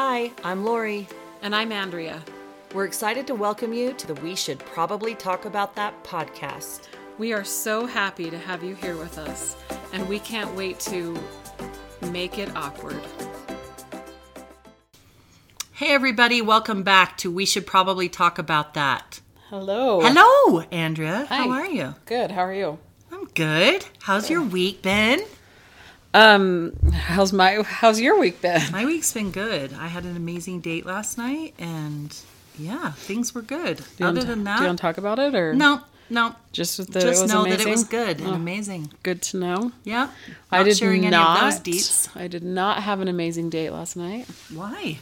Hi, I'm Lori. And I'm Andrea. We're excited to welcome you to the We Should Probably Talk About That podcast. We are so happy to have you here with us, and we can't wait to make it awkward. Hey, everybody, welcome back to We Should Probably Talk About That. Hello. Hello, Andrea. Hi. How are you? Good. How are you? I'm good. How's your week been? Um, how's my how's your week been? My week's been good. I had an amazing date last night, and yeah, things were good. Other than do you want to talk about it or no, no. Just that Just it was know amazing? that it was good and Oh, amazing. Good to know. Yeah. I Not did sharing not. any of those deets. I did not have an amazing date last night. Why?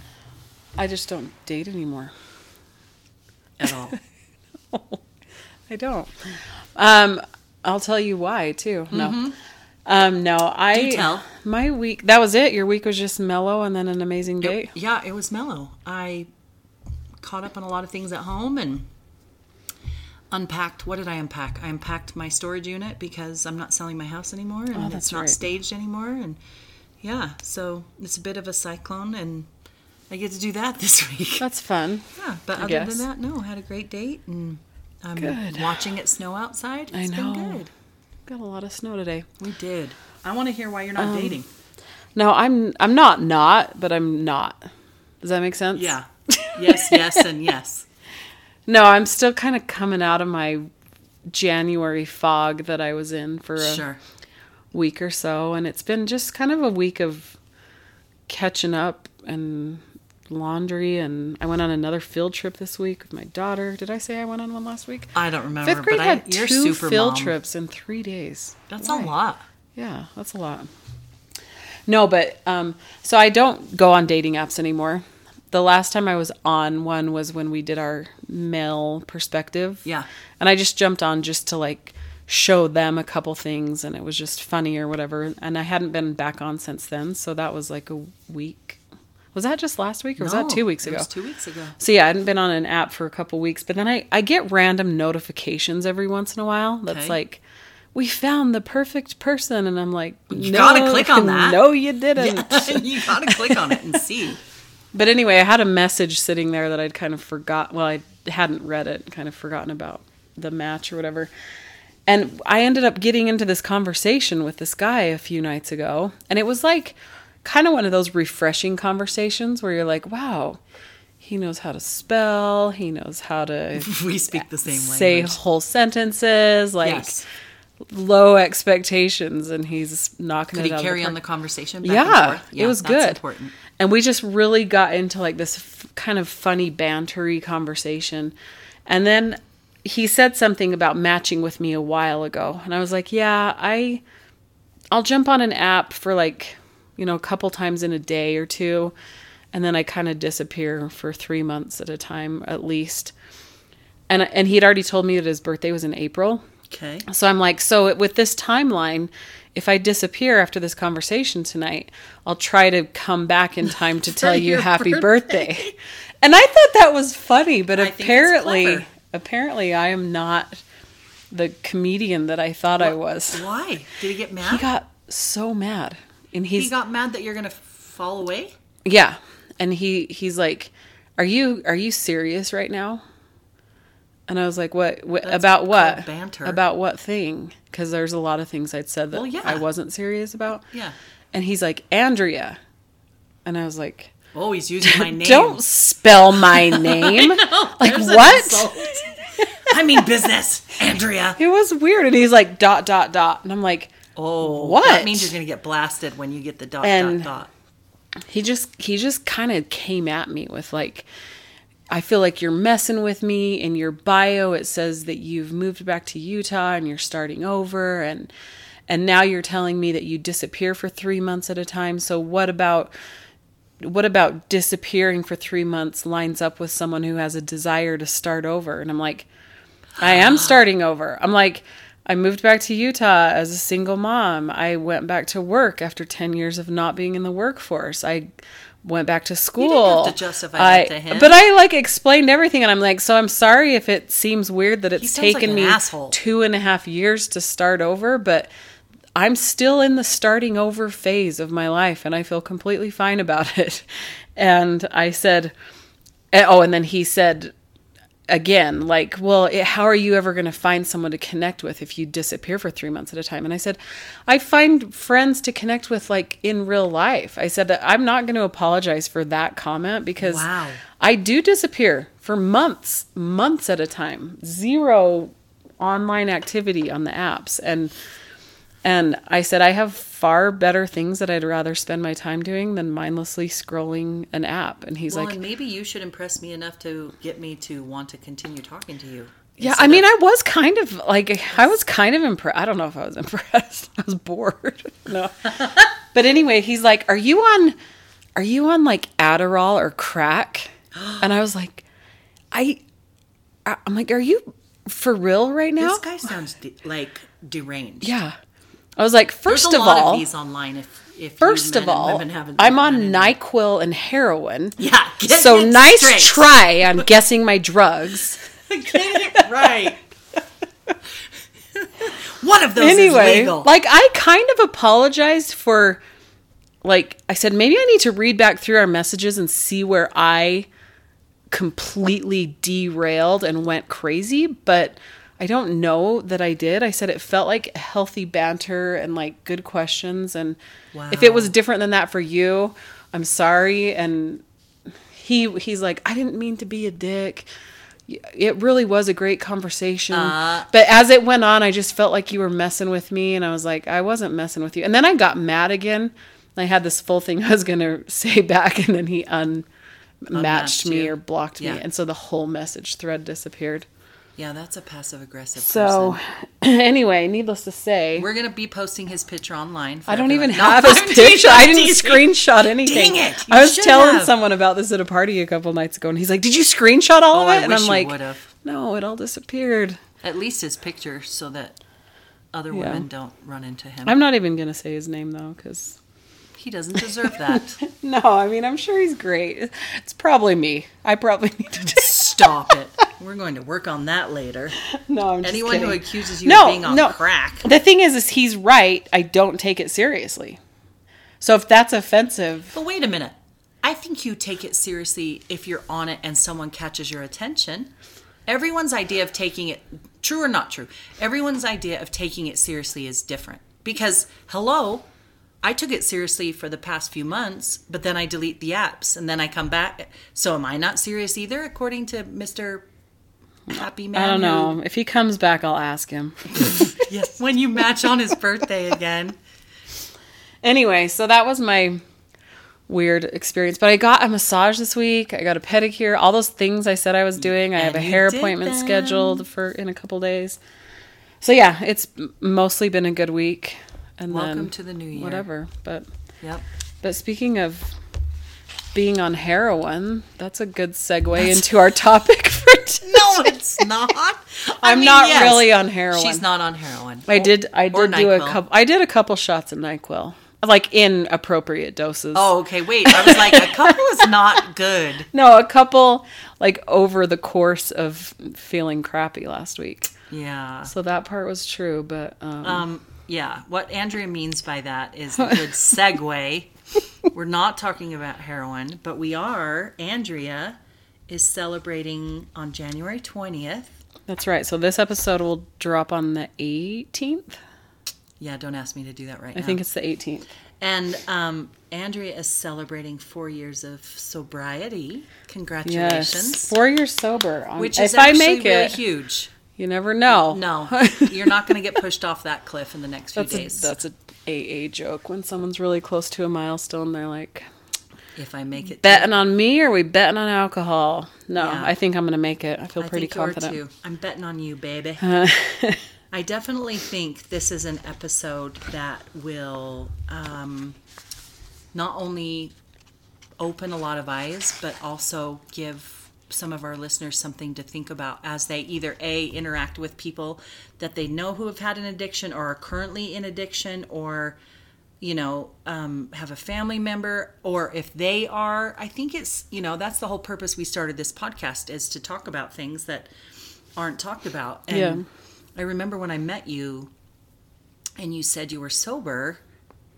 I just don't date anymore. At all. I don't. Um, I'll tell you why too. No. Um, no, I. Do tell. my week that was it. Your week was just mellow and then an amazing date. Yeah, it was mellow. I caught up on a lot of things at home and unpacked. What did I unpack? I unpacked my storage unit because I'm not selling my house anymore and Oh, it's not right. staged anymore. And yeah, so it's a bit of a cyclone and I get to do that this week. That's fun. Yeah, but I other guess. than that, no, I had a great date and I'm Good. watching it snow outside. I It's know. been good. Got a lot of snow today. We did. I want to hear why you're Um, not dating. No, I'm I'm not not, but I'm not. Does that make sense? Yeah. Yes, yes, and yes. No, I'm still kind of coming out of my January fog that I was in for a Sure. week or so, and it's been just kind of a week of catching up and laundry. And I went on another field trip this week with my daughter. Did I say I went on one last week? I don't remember. Fifth grade but had I, two super field mom. trips in three days. That's Why? a lot. Yeah, that's a lot. No, but um, so I don't go on dating apps anymore. The last time I was on one was when we did our male perspective. Yeah. And I just jumped on just to like show them a couple things and it was just funny or whatever. And I hadn't been back on since then. So that was like a week. Was that just last week or was that two weeks it ago? was two weeks ago. So yeah, I hadn't been on an app for a couple weeks, but then I, I get random notifications every once in a while that's Okay. like, we found the perfect person, and I'm like, You no, gotta click on that. No, you didn't. you gotta click on it and see. But anyway, I had a message sitting there that I'd kind of forgot. Well, I hadn't read it, kind of forgotten about the match or whatever. And I ended up getting into this conversation with this guy a few nights ago, and it was like kind of one of those refreshing conversations where you're like, wow. He knows how to spell. He knows how to We speak the same say language. whole sentences, like yes. low expectations, and he's knocking Could it he out carry the on the conversation? Back Yeah, and forth? it was that's good. Important. And we just really got into like this f- kind of funny bantery conversation. And then he said something about matching with me a while ago, and I was like, "Yeah, I I'll jump on an app for like, you know, a couple times in a day or two, and then I kind of disappear for 3 months at a time at least." And and he'd already told me that his birthday was in April. Okay. So I'm like, so with this timeline, if I disappear after this conversation tonight, I'll try to come back in time to tell you happy birthday. birthday. And I thought that was funny, but I apparently, apparently, I am not the comedian that I thought I was. Why? Did he get mad? He got so mad, and he's He got mad that you're gonna fall away. yeah, and he he's like, "Are you are you serious right now?" And I was like, "What? what about what? banter. About what thing?" Because there's a lot of things I'd said that Well, yeah. I wasn't serious about. Yeah. And he's like, "Andrea," and I was like, Oh, he's using my name. "Don't spell my name." like There's what? I mean business, Andrea. It was weird, and he's like, "Dot dot dot," and I'm like, Oh, What? That means you're gonna get blasted when you get the dot And- dot. dot. he just he just kind of came at me with like I feel like you're messing with me. In your bio it says that you've moved back to Utah and you're starting over. And and now you're telling me that you disappear for 3 months at a time. So what about what about disappearing for 3 months lines up with someone who has a desire to start over? And I'm like I am starting over. I'm like I moved back to Utah as a single mom. I went back to work after 10 years of not being in the workforce. I went back to school. have to justify I, to him. But I like explained everything, and I'm like, so I'm sorry if it seems weird that it's sounds like taken me asshole. two and a half years to start over, but I'm still in the starting over phase of my life and I feel completely fine about it. And I said, eh, oh, and then he said again, like, well, it, how are you ever going to find someone to connect with if you disappear for three months at a time? And I said, I find friends to connect with like in real life. I said, that I'm not going to apologize for that comment because Wow. I do disappear for months, months at a time, zero online activity on the apps. And and I said, I have far better things that I'd rather spend my time doing than mindlessly scrolling an app. And he's Well, like, and maybe you should impress me enough to get me to want to continue talking to you. Yeah, I mean, of- I was kind of like, I was kind of impressed. I don't know if I was impressed. I was bored. no, but anyway, he's like, "Are you on? Are you on like Adderall or crack?" And I was like, "I, I'm like, are you for real right now?" this guy sounds de- like deranged. yeah, I was like, first of all, of these online. If, if first of all, I'm on Nyquil and heroin. Yeah, get So nice straight. try on guessing my drugs. Get it right. One of those is anyway, legal. like I kind of apologized for like I said maybe I need to read back through our messages and see where I completely derailed and went crazy, but I don't know that I did. I said it felt like healthy banter and like good questions and if it was different than that for you, I'm sorry and he he's like I didn't mean to be a dick. It really was a great conversation. Uh. but as it went on, I just felt like you were messing with me and I was like I wasn't messing with you. And then I got mad again. I had this full thing I was going to say back and then he unmatched Unmatched me you. or blocked Yeah. me and so the whole message thread disappeared. Yeah, that's a passive aggressive So person. anyway, needless to say, We're gonna be posting his picture online. for I don't even have his picture. I didn't screenshot anything. Dang it, I was telling have. someone about this at a party a couple nights ago, and he's like, "Did you screenshot all Oh, of I it?" and wish I'm like, would've. "No, it all disappeared." At least his picture, so that other Yeah. women don't run into him. I'm not even gonna say his name though, because he doesn't deserve that. no, I mean I'm sure he's great. It's probably me. I probably need to just Stop it. We're going to work on that later. no. I'm just Anyone who accuses you No, of being on no. crack. The thing is, is he's right. I don't take it seriously. So if that's offensive, But wait a minute. I think you take it seriously if you're on it and someone catches your attention. Everyone's idea of taking it, true or not true, everyone's idea of taking it seriously is different. Because, hello, I took it seriously for the past few months, but then I delete the apps and then I come back. So am I not serious either, according to Mr. Happy Man? I don't know. If he comes back, I'll ask him. Yes, when you match on his birthday again. Anyway, so that was my weird experience. But I got a massage this week. I got a pedicure. All those things I said I was doing. I have a hair appointment them. scheduled for in a couple days. So yeah, it's mostly been a good week. And Welcome to the new year. whatever. But Yep. but speaking of being on heroin, that's a good segue into our topic today. No, it's not. I I'm mean, not yes, really on heroin. She's not on heroin. I did. I did do a couple. I did a couple shots of Nyquil, like in appropriate doses. Oh, okay. Wait, I was like, a couple is not good. no, a couple like over the course of feeling crappy last week. Yeah. So that part was true, but um, Um. Yeah. What Andrea means by that is a good segue. We're not talking about heroin, but we are. Andrea is celebrating on January twentieth. that's right. So this episode will drop on the 18th. Yeah. Don't ask me to do that right now. I now. think it's the 18th. And um, Andrea is celebrating four years of sobriety. Yes, Congratulations. four years sober. On, Which if is I actually make really it, huge. you never know. No, you're not going to get pushed off that cliff in the next few That's a, days. that's a AA joke when someone's really close to a milestone. They're like, if I make it, betting on me or are we betting on alcohol? No, Yeah. I think I'm going to make it. I feel I pretty think you are confident. too. I'm betting on you, baby. I definitely think this is an episode that will um, not only open a lot of eyes, but also give some of our listeners something to think about as they either a interact with people that they know who have had an addiction or are currently in addiction or you know um, have a family member or if they are i think it's you know that's the whole purpose we started this podcast is to talk about things that aren't talked about and Yeah. i remember when i met you and you said you were sober.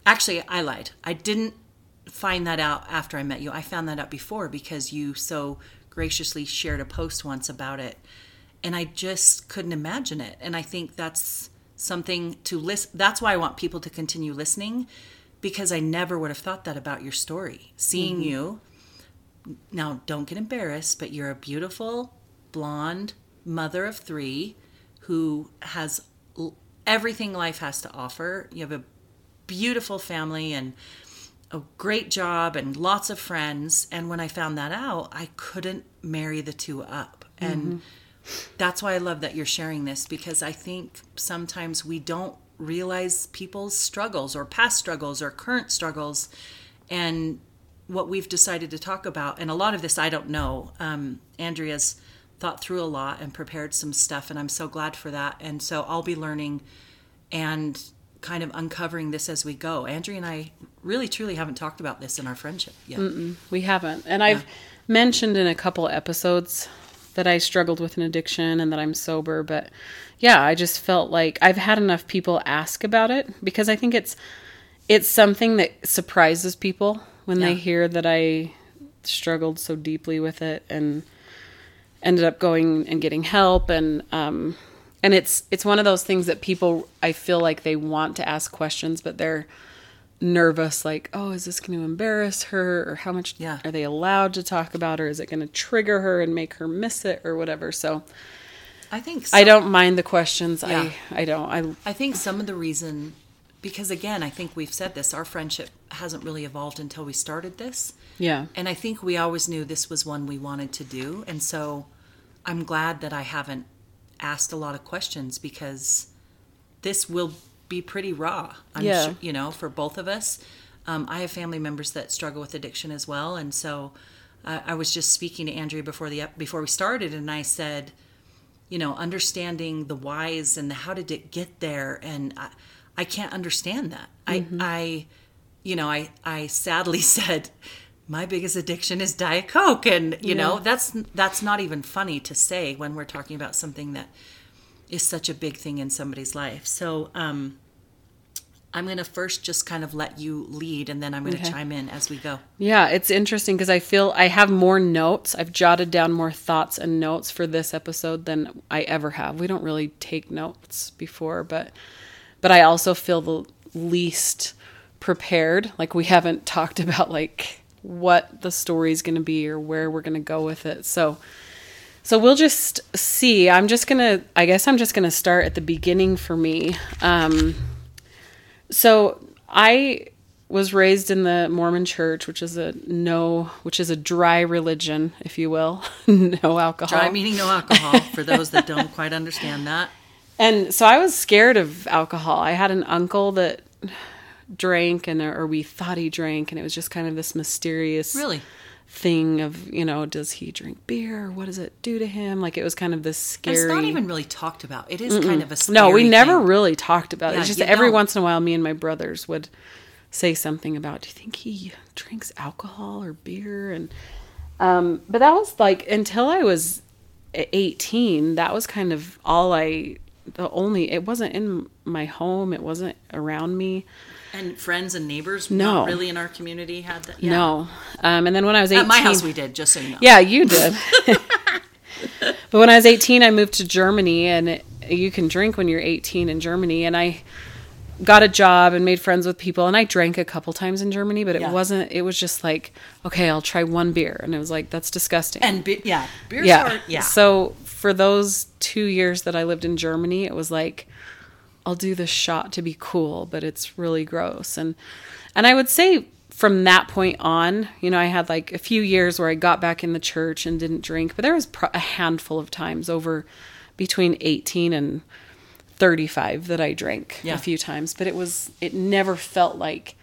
Actually, I lied. I didn't find that out after I met you. I found that out before because you so graciously shared a post once about it. And I just couldn't imagine it. And I think that's something to listen. That's why I want people to continue listening because I never would have thought that about your story. Seeing mm-hmm. you, now don't get embarrassed, but you're a beautiful, blonde mother of three who has everything life has to offer. You have a beautiful family and a great job and lots of friends. And when I found that out, I couldn't marry the two up. And mm-hmm. That's why I love that you're sharing this because I think sometimes we don't realize people's struggles or past struggles or current struggles and what we've decided to talk about. And a lot of this I don't know. Um, Andrea's thought through a lot and prepared some stuff, and I'm so glad for that. And so I'll be learning and kind of uncovering this as we go. Andrea and I really truly haven't talked about this in our friendship yet. Mm-mm, we haven't. And I've mentioned in a couple episodes that I struggled with an addiction and that I'm sober, but yeah, I just felt like I've had enough people ask about it because I think it's it's something that surprises people when yeah. they hear that I struggled so deeply with it and ended up going and getting help and um and it's it's one of those things that people I feel like they want to ask questions but they're nervous like oh is this going to embarrass her or how much yeah. are they allowed to talk about or is it going to trigger her and make her miss it or whatever so I think some, I don't mind the questions. Yeah. I I don't. I I think some of the reason because again, I think we've said this, our friendship hasn't really evolved until we started this. Yeah. And I think we always knew this was one we wanted to do. And so I'm glad that I haven't asked a lot of questions because this will be pretty raw. I'm yeah. Sure, you know, for both of us. Um, I have family members that struggle with addiction as well. And so uh, I was just speaking to Andrea before the before we started, and I said, you know, understanding the whys and the how did it get there, and I, I can't understand that. Mm-hmm. I, I, you know, I, I sadly said my biggest addiction is diet coke and you yeah. know that's that's not even funny to say when we're talking about something that is such a big thing in somebody's life so um I'm going to first just kind of let you lead and then I'm going okay. to chime in as we go. Yeah, it's interesting because I feel I have more notes. I've jotted down more thoughts and notes for this episode than I ever have. We don't really take notes before, but but I also feel the least prepared. Like we haven't talked about like what the story is going to be or where we're going to go with it. So so we'll just see. I'm just going to I guess I'm just going to start at the beginning for me. Um so I was raised in the Mormon church, which is a no, which is a dry religion, if you will, no alcohol. Dry meaning no alcohol for those that don't quite understand that. And so I was scared of alcohol. I had an uncle that drank, and or we thought he drank, and it was just kind of this mysterious, really thing of you know does he drink beer? What does it do to him? Like it was kind of this scary it's not even really talked about. It is kind of a no we never really talked about yeah, it it's just every don't. once in a while me and my brothers would say something about do you think he drinks alcohol or beer? And um but that was like until i was 18 that was kind of all i the only it wasn't in my home. It wasn't around me and friends and neighbors, no, really in our community had that. Yeah. No, um, and then when I was eighteen, at my house we did. Just so you know. Yeah, you did. but when I was eighteen, I moved to Germany, and it, you can drink when you're eighteen in Germany, and I got a job and made friends with people, and I drank a couple times in Germany, but it yeah. wasn't. It was just like, okay, I'll try one beer, and it was like that's disgusting. And be- yeah, beers yeah. Are, yeah. So for those two years that I lived in Germany, it was like I'll do this shot to be cool, but it's really gross. And and I would say from that point on, you know, I had like a few years where I got back in the church and didn't drink, but there was a handful of times over between 18 and 35 that I drank yeah. a few times, but it was it never felt like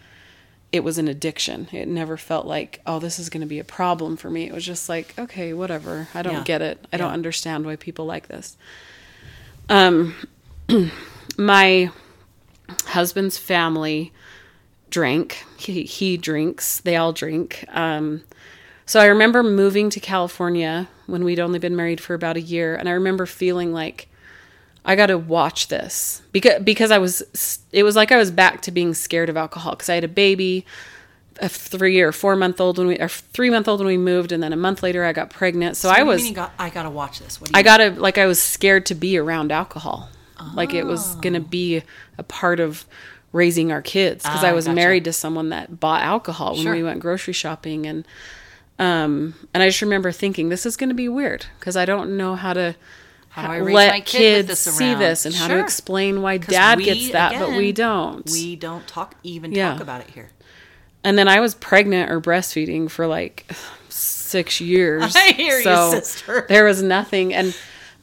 it was an addiction. It never felt like, oh, this is going to be a problem for me. It was just like, okay, whatever. I don't yeah. get it. I yeah. don't understand why people like this. Um my husband's family drank. He, he drinks. They all drink. Um, so I remember moving to California when we'd only been married for about a year, and I remember feeling like I got to watch this because because I was it was like I was back to being scared of alcohol because I had a baby, a three or four month old when we or three month old when we moved, and then a month later I got pregnant. So, What I was got, I gotta watch this. What do you I got to like I was scared to be around alcohol, like it was gonna be a part of raising our kids because Ah, I was gotcha. married to someone that bought alcohol when Sure. we went grocery shopping and um and I just remember thinking this is going to be weird because I don't know how to How I let kid kids this see this and how to explain why dad we, gets that but we don't. We don't talk even Yeah. talk about it here. and then I was pregnant or breastfeeding for like 6 years. I hear you, so sister. There was nothing and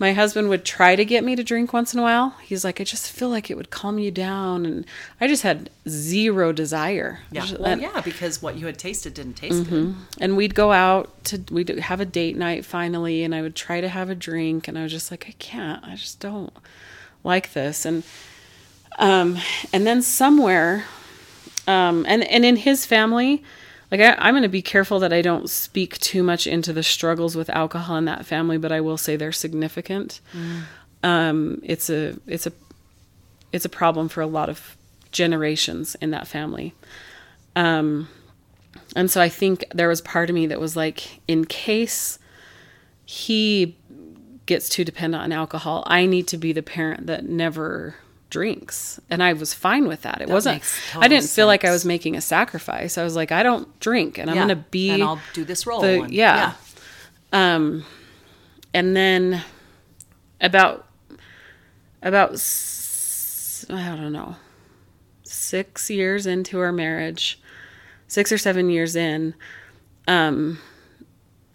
my husband would try to get me to drink once in a while. He's like, I just feel like it would calm you down. And I just had zero desire. Yeah. Just- Well, and, yeah, because what you had tasted didn't taste Mm-hmm. good. and we'd go out to, we'd have a date night finally. And I would try to have a drink. And I was just like, I can't, I just don't like this. And, um, and then somewhere, um, and, and in his family, like I, I'm going to be careful that I don't speak too much into the struggles with alcohol in that family, but I will say they're significant. Um, it's a it's a it's a problem for a lot of generations in that family. Um, and so I think there was part of me that was like, in case he gets too dependent on alcohol, I need to be the parent that never drinks. And I was fine with that. It wasn't, I didn't feel like I was making a sacrifice. I was like, I don't drink and I'm going to be, and I'll do this role. the- and- yeah. um, and then about, about, i don't know, six years into our marriage, six or seven years in, um,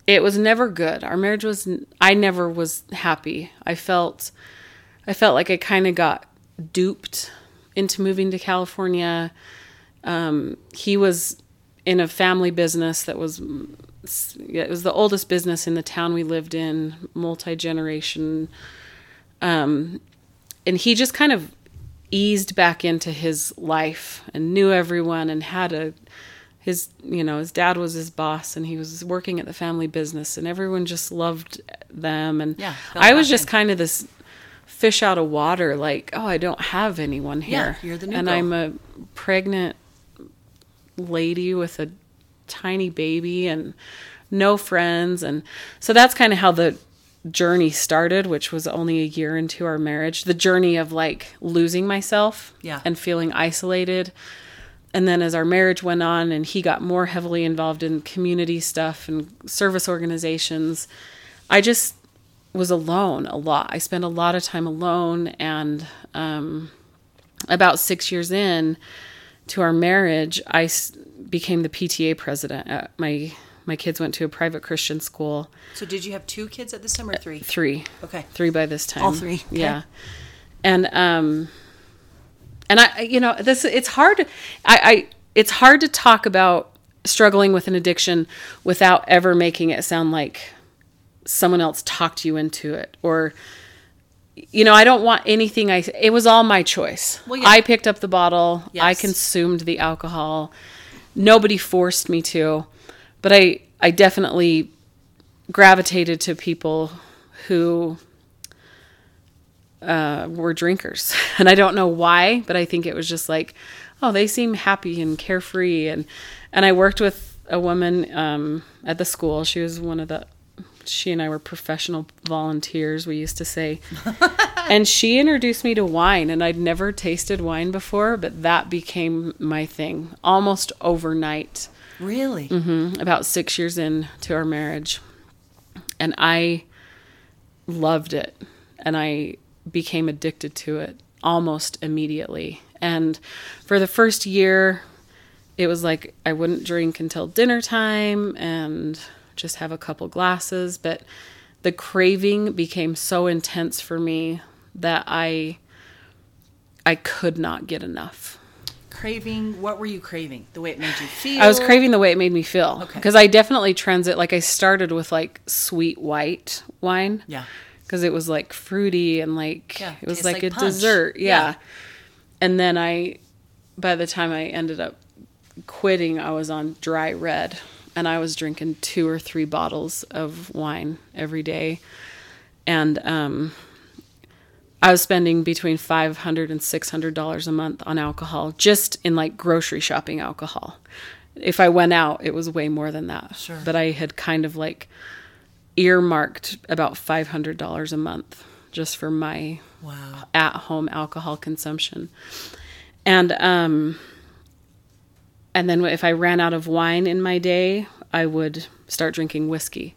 it was never good. Our marriage was, i never was happy. I felt, I felt like I kind of got duped into moving to California. Um, he was in a family business that was, it was the oldest business in the town we lived in, multi generation. Um, and he just kind of eased back into his life and knew everyone and had a his you know his dad was his boss and he was working at the family business and everyone just loved them and Yeah, I was just in. kind of this fish out of water like oh I don't have anyone Yeah, here you're the new and girl. I'm a pregnant lady with a tiny baby and no friends and so that's kind of how the journey started which was only a year into our marriage the journey of like losing myself Yeah. and feeling isolated and then as our marriage went on and he got more heavily involved in community stuff and service organizations i just was alone a lot i spent a lot of time alone and um, about six years in to our marriage i s- became the pta president at my my kids went to a private christian school So did you have two kids at this time or three? three Okay. three by this time All three, okay. yeah and um and i you know this it's hard i i it's hard to talk about struggling with an addiction without ever making it sound like someone else talked you into it or you know i don't want anything i it was all my choice Well, yeah. i picked up the bottle i consumed the alcohol nobody forced me to but i i definitely gravitated to people who uh, were drinkers. And I don't know why, but I think it was just like, oh, they seem happy and carefree. And, and I worked with a woman um, at the school. She was one of the, she and I were professional volunteers, we used to say. and she introduced me to wine, and I'd never tasted wine before, but that became my thing almost overnight Really? Mhm, about six years into our marriage. And I loved it. And I became addicted to it almost immediately. And for the first year, it was like I wouldn't drink until dinner time and just have a couple glasses. But the craving became so intense for me that I I could not get enough. Craving. What were you craving? The way it made you feel. I was craving the way it made me feel Okay. because I definitely transit. Like I started with like sweet white wine Yeah. because it was like fruity and like Yeah, it was like, like a punch. dessert. Yeah. Yeah. And then I, by the time I ended up quitting, I was on dry red and I was drinking two or three bottles of wine every day. And um, I was spending between five hundred and six hundred dollars a month on alcohol, just in like grocery shopping alcohol. If I went out, it was way more than that. Sure. But I had kind of like earmarked about five hundred dollars a month just for my Wow. at home alcohol consumption. And um and then if I ran out of wine in my day, I would start drinking whiskey.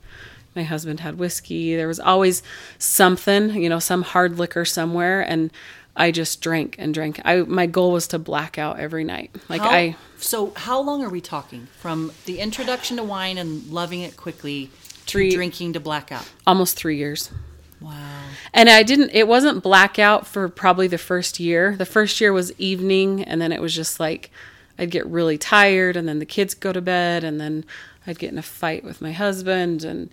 My husband had whiskey. There was always something, you know, some hard liquor somewhere and I just drank and drank. I my goal was to black out every night. Like How- I So, how long are we talking from the introduction to wine and loving it quickly to Three- drinking to blackout? almost 3 years. Wow. And I didn't, it wasn't blackout for probably the first year. The first year was evening, and then it was just like I'd get really tired, and then the kids go to bed, and then I'd get in a fight with my husband, and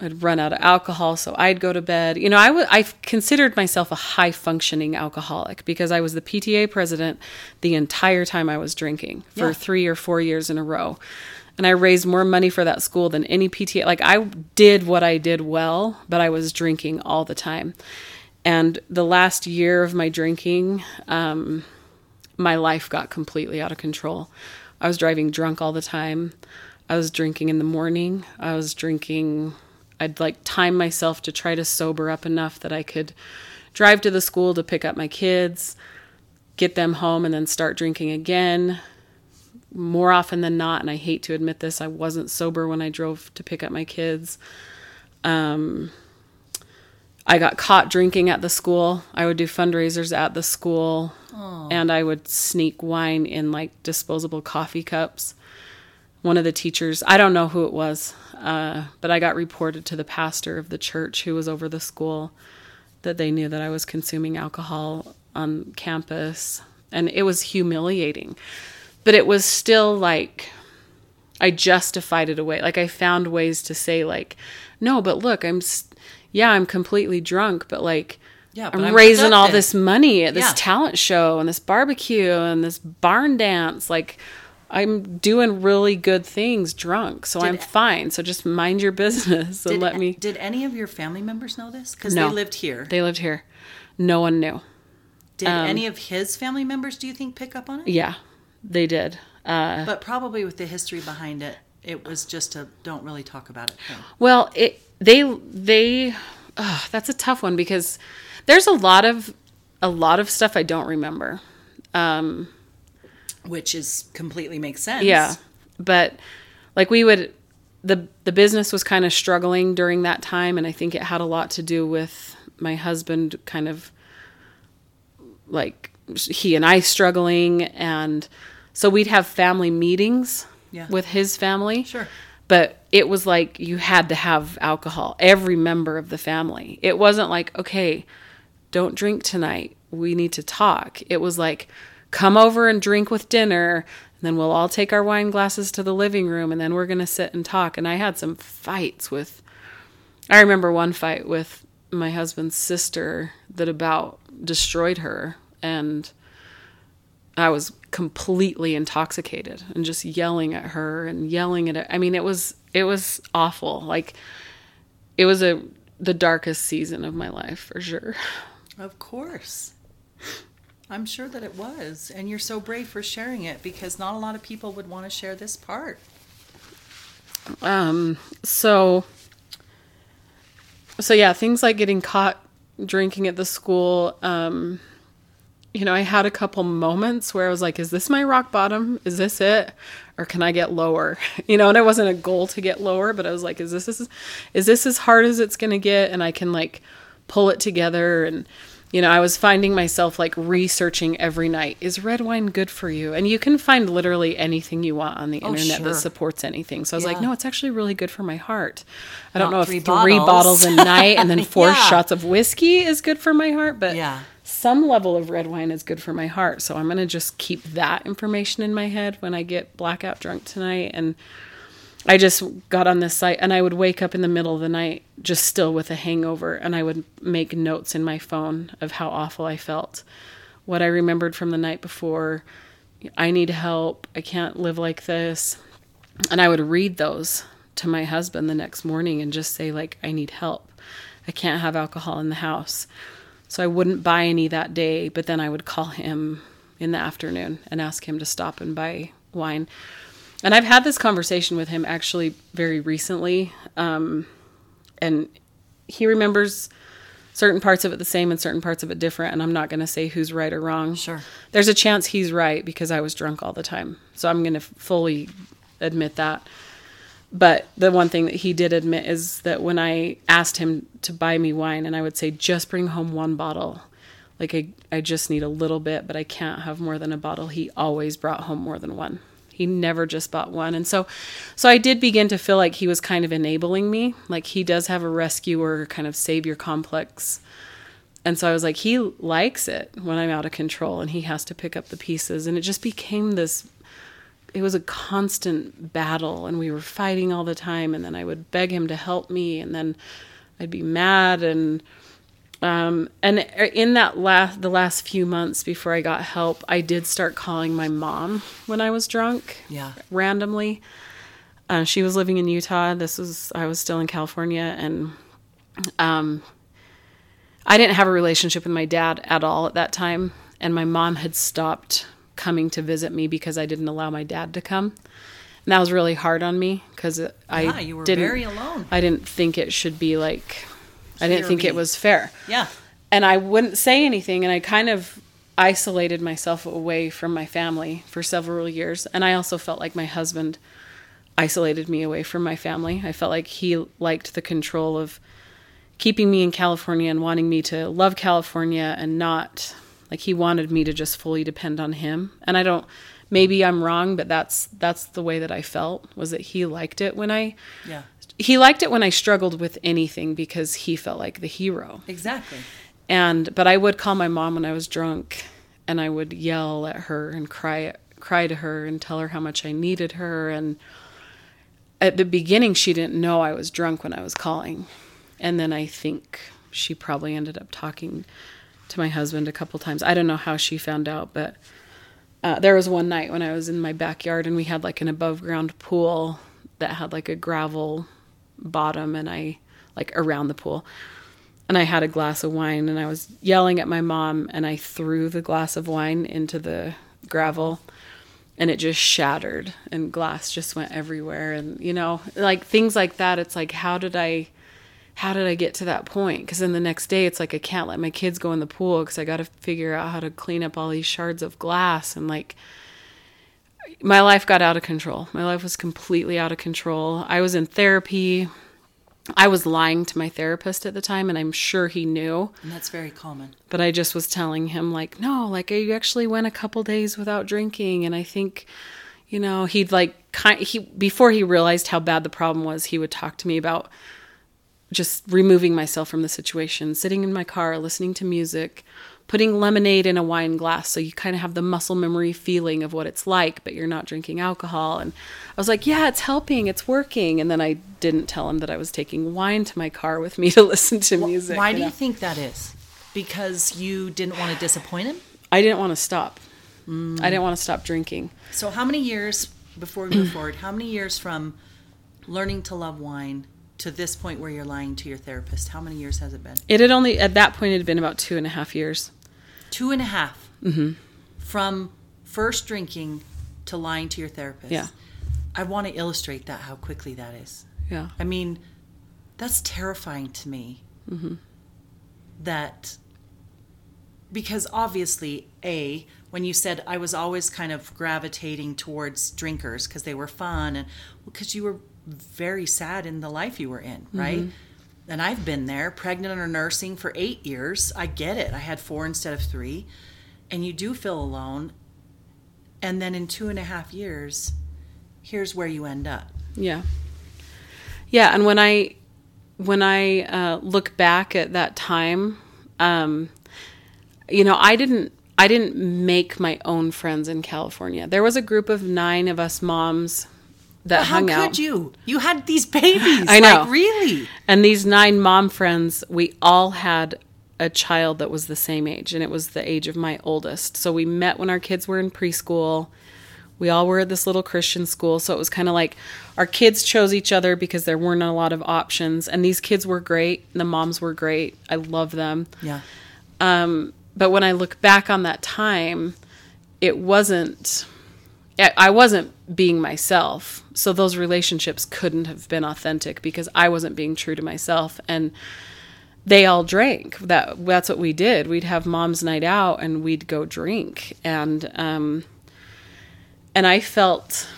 I'd run out of alcohol, so I'd go to bed. You know, I w- I considered myself a high functioning alcoholic because I was the PTA president the entire time I was drinking for Yeah. three or four years in a row. And I raised more money for that school than any PTA. Like I did what I did well, but I was drinking all the time. And the last year of my drinking, um, my life got completely out of control. I was driving drunk all the time. I was drinking in the morning. I was drinking. I'd like time myself to try to sober up enough that I could drive to the school to pick up my kids, get them home, and then start drinking again. More often than not, and I hate to admit this, I wasn't sober when I drove to pick up my kids. Um, I got caught drinking at the school. I would do fundraisers at the school, and I would sneak wine in like disposable coffee cups. One of the teachers, I don't know who it was, uh, but I got reported to the pastor of the church who was over the school that they knew that I was consuming alcohol on campus, and it was humiliating. But it was still like I justified it away. Like I found ways to say like, no, but look, I'm, s- yeah, I'm completely drunk, but like, Yeah, I'm, I'm raising all this money at this Yeah. talent show and this barbecue and this barn dance. Like, I'm doing really good things drunk, so I'm fine. So just mind your business and Did, let me. Did any of your family members know this? Because No. they lived here. They lived here. No one knew. Did um, any of his family members, do you think, pick up on it? Yeah, they did. Uh, But probably with the history behind it, it was just a don't really talk about it thing. Well, it they they ugh, that's a tough one because there's a lot of a lot of stuff I don't remember. Um, Which is completely makes sense. yeah, but like we would the the business was kind of struggling during that time, and I think it had a lot to do with my husband kind of like he and I struggling, and so we'd have family meetings Yeah. with his family. Sure. But it was like you had to have alcohol, every member of the family. It wasn't like, okay, don't drink tonight. We need to talk. It was like, come over and drink with dinner. And then we'll all take our wine glasses to the living room and then we're going to sit and talk. And I had some fights with, I remember one fight with my husband's sister that about destroyed her. And I was completely intoxicated and just yelling at her and yelling at it. I mean, it was it was awful. Like it was a the darkest season of my life for sure. Of course. I'm sure that it was. And you're so brave for sharing it because not a lot of people would want to share this part. Um so so yeah, things like getting caught drinking at the school um you know, I had a couple moments where I was like, is this my rock bottom? Is this it? Or can I get lower? You know, and it wasn't a goal to get lower, but I was like, is this is, is this as hard as it's going to get and I can like pull it together and you know, I was finding myself like researching every night. Is red wine good for you? And you can find literally anything you want on the oh, internet sure. that supports anything. So I was like, no, it's actually really good for my heart. I don't Not know if three three bottles. bottles a night and then four Yeah. shots of whiskey is good for my heart, but Yeah. some level of red wine is good for my heart. So I'm going to just keep that information in my head when I get blackout drunk tonight. And I just got on this site and I would wake up in the middle of the night just still with a hangover and I would make notes in my phone of how awful I felt, what I remembered from the night before. I need help. I can't live like this. And I would read those to my husband the next morning and just say like I need help. I can't have alcohol in the house. So I wouldn't buy any that day, but then I would call him in the afternoon and ask him to stop and buy wine. And I've had this conversation with him actually very recently. Um, and he remembers certain parts of it the same and certain parts of it different. And I'm not going to say who's right or wrong. Sure. There's a chance he's right because I was drunk all the time. So I'm going to fully admit that. But the one thing that he did admit is that when I asked him to buy me wine and I would say, just bring home one bottle, like I, I just need a little bit, but I can't have more than a bottle, he always brought home more than one. He never just bought one. And so so I did begin to feel like he was kind of enabling me. Like he does have a rescuer kind of savior complex. And so I was like, he likes it when I'm out of control and he has to pick up the pieces. And it just became this it was a constant battle and we were fighting all the time and then I would beg him to help me and then I'd be mad and um, and in that last the last few months before I got help, I did start calling my mom when I was drunk. Yeah. Randomly. Uh, she was living in Utah. This was I was still in California, and um, I didn't have a relationship with my dad at all at that time. And my mom had stopped coming to visit me because I didn't allow my dad to come. And that was really hard on me because I Yeah, you were didn't, very alone. I didn't think it should be like I didn't think it was fair Yeah. and I wouldn't say anything and I kind of isolated myself away from my family for several years and I also felt like my husband isolated me away from my family. I felt like he liked the control of keeping me in California and wanting me to love California and not like he wanted me to just fully depend on him. And I don't maybe I'm wrong, but that's that's the way that I felt was that he liked it when I Yeah. He liked it when I struggled with anything because he felt like the hero. Exactly. and but I would call my mom when I was drunk and I would yell at her and cry cry to her and tell her how much I needed her. And at the beginning she didn't know I was drunk when I was calling. And then I think she probably ended up talking to my husband a couple times. I don't know how she found out but uh, there was one night when I was in my backyard and we had like an above ground pool that had like a gravel bottom and I like around the pool. And I had a glass of wine and I was yelling at my mom and I threw the glass of wine into the gravel and it just shattered and glass just went everywhere. And you know like things like that it's like how did I how did I get to that point? Cuz then the next day it's like I can't let my kids go in the pool cuz I got to figure out how to clean up all these shards of glass and like my life got out of control. My life was completely out of control. I was in therapy. I was lying to my therapist at the time, and I'm sure he knew. And that's very common. But I just was telling him, like, no, like I actually went a couple days without drinking, and I think, you know, he'd like kind he before he realized how bad the problem was, he would talk to me about just removing myself from the situation, sitting in my car, listening to music, putting lemonade in a wine glass so you kind of have the muscle memory feeling of what it's like, but you're not drinking alcohol. And I was like, yeah, it's helping, it's working. And then I didn't tell him that I was taking wine to my car with me to listen to music. Why do you think that is? Because you didn't want to disappoint him? I didn't want to stop. I didn't want to stop drinking. So, how many years, before we move forward, how many years from learning to love wine to this point where you're lying to your therapist? How many years has it been? It had only, at that point, it had been about two and a half years. Two and a half. Mm-hmm. From first drinking to lying to your therapist. Yeah. I want to illustrate that, how quickly that is. Yeah. I mean, that's terrifying to me. That because obviously, a when you said I was always kind of gravitating towards drinkers because they were fun and because you were very sad in the life you were in, right? And I've been there, pregnant or nursing for eight years. I get it. I had four instead of three, and you do feel alone. And then in two and a half years, here's where you end up. Yeah. Yeah, and when I when I uh, look back at that time, um, you know, I didn't I didn't make my own friends in California. There was a group of nine of us moms that How hung could out. you? You had these babies. I know. Like, really? And these nine mom friends, we all had a child that was the same age, and it was the age of my oldest. So we met when our kids were in preschool. We all were at this little Christian school. So it was kind of like our kids chose each other because there weren't a lot of options. And these kids were great. And the moms were great. I love them. Yeah. Um, but when I look back on that time, it wasn't. I wasn't being myself, so those relationships couldn't have been authentic because I wasn't being true to myself, and they all drank. That that's what we did. We'd have mom's night out, and we'd go drink, and um, and I felt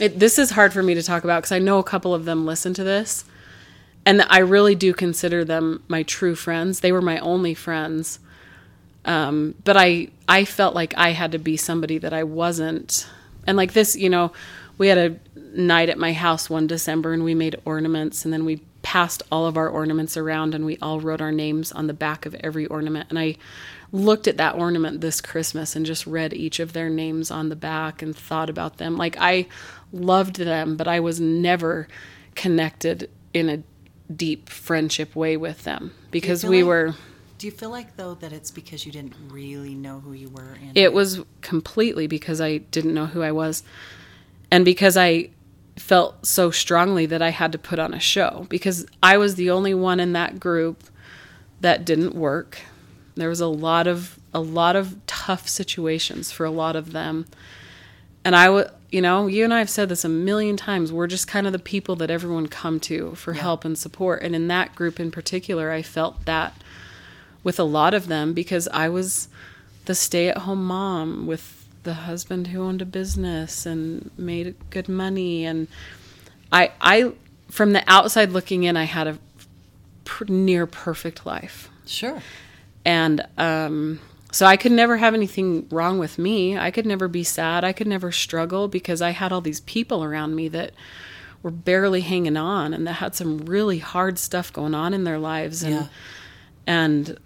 it, this is hard for me to talk about because I know a couple of them listen to this, and I really do consider them my true friends. They were my only friends, um, but I I felt like I had to be somebody that I wasn't, and like this, you know, we had a night at my house one December, and we made ornaments, and then we passed all of our ornaments around, and we all wrote our names on the back of every ornament, and I looked at that ornament this Christmas and just read each of their names on the back and thought about them. Like I loved them, but I was never connected in a deep friendship way with them because we like- were Do you feel like though that it's because you didn't really know who you were? And it was completely because I didn't know who I was and because I felt so strongly that I had to put on a show because I was the only one in that group that didn't work. There was a lot of a lot of tough situations for a lot of them. And I would, you know, you and I have said this a million times. We're just kind of the people that everyone come to for help and support. And in that group in particular, I felt that with a lot of them because I was the stay-at-home mom with the husband who owned a business and made good money and I I from the outside looking in I had a pr- near perfect life sure. and um, so I could never have anything wrong with me. I could never be sad. I could never struggle because I had all these people around me that were barely hanging on and that had some really hard stuff going on in their lives. And Yeah. and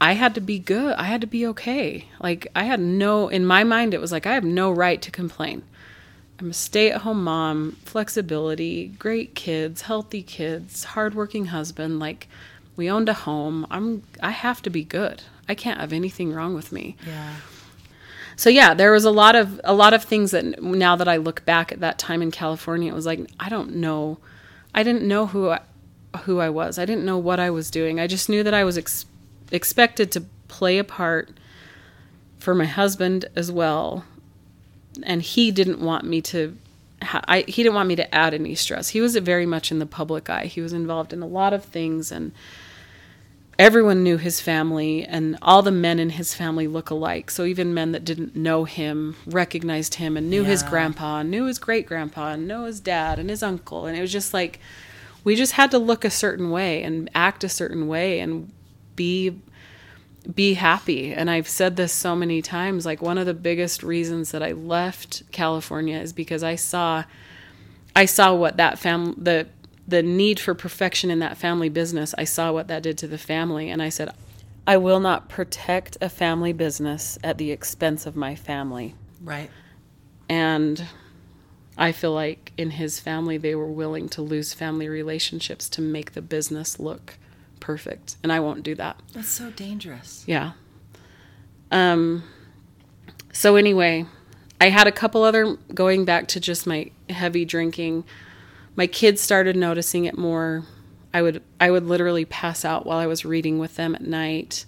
I had to be good. I had to be okay. Like I had no in my mind it was like I have no right to complain. I'm a stay-at-home mom, flexibility, great kids, healthy kids, hardworking husband, like we owned a home. I'm I have to be good. I can't have anything wrong with me. Yeah. So yeah, there was a lot of a lot of things that now that I look back at that time in California, it was like I don't know, I didn't know who I, who I was. I didn't know what I was doing. I just knew that I was ex- expected to play a part for my husband as well, and he didn't want me to. I, he didn't want me to add any stress. He was very much in the public eye. He was involved in a lot of things and everyone knew his family and all the men in his family look alike so even men that didn't know him recognized him and knew his grandpa and knew his great grandpa and knew his dad and his uncle and it was just like we just had to look a certain way and act a certain way and be be happy and i've said this so many times like one of the biggest reasons that i left california is because i saw I saw what that fam the the need for perfection in that family business. I saw what that did to the family and I said I will not protect a family business at the expense of my family. Right. And I feel like in his family they were willing to lose family relationships to make the business look perfect and I won't do that. That's so dangerous. Yeah. Um so anyway, I had a couple other going back to just my heavy drinking. My kids started noticing it more. I would I would literally pass out while I was reading with them at night.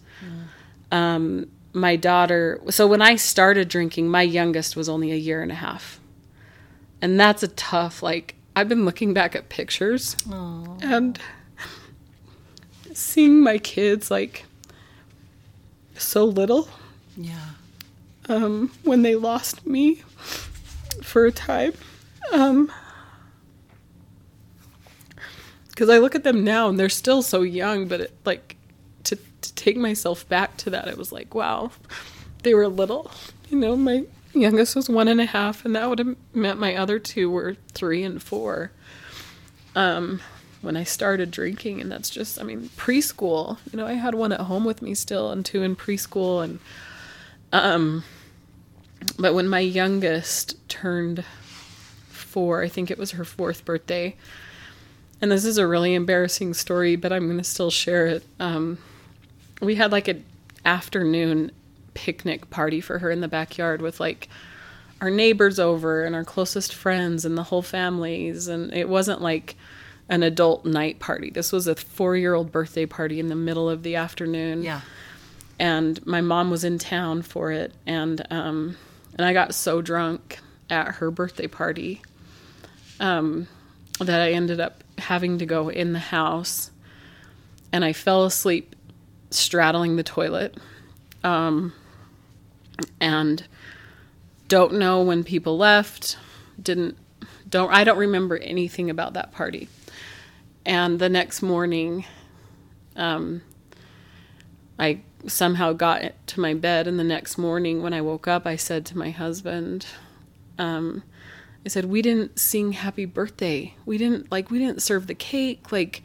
Um my daughter so when I started drinking, my youngest was only a year and a half. And that's a tough like I've been looking back at pictures and seeing my kids like so little Yeah. um, when they lost me for a time. Um, because I look at them now and they're still so young, but it, like to to take myself back to that, it was like, wow, they were little. You know, my youngest was one and a half, and that would have meant my other two were three and four. Um, when I started drinking, and that's just, I mean, preschool. You know, I had one at home with me still, and two in preschool, and um, but when my youngest turned four, I think it was her fourth birthday, and this is a really embarrassing story, but I'm going to still share it. Um, we had like an afternoon picnic party for her in the backyard with like our neighbors over and our closest friends and the whole families, and it wasn't like an adult night party. This was a four year old birthday party in the middle of the afternoon Yeah. and my mom was in town for it, and um, and I got so drunk at her birthday party um, that I ended up having to go in the house, and I fell asleep straddling the toilet, um, and don't know when people left. Didn't don't I don't remember anything about that party. And the next morning, um, I somehow got to my bed, and the next morning when I woke up, I said to my husband, um, I said, "We didn't sing Happy Birthday. We didn't like we didn't serve the cake. Like,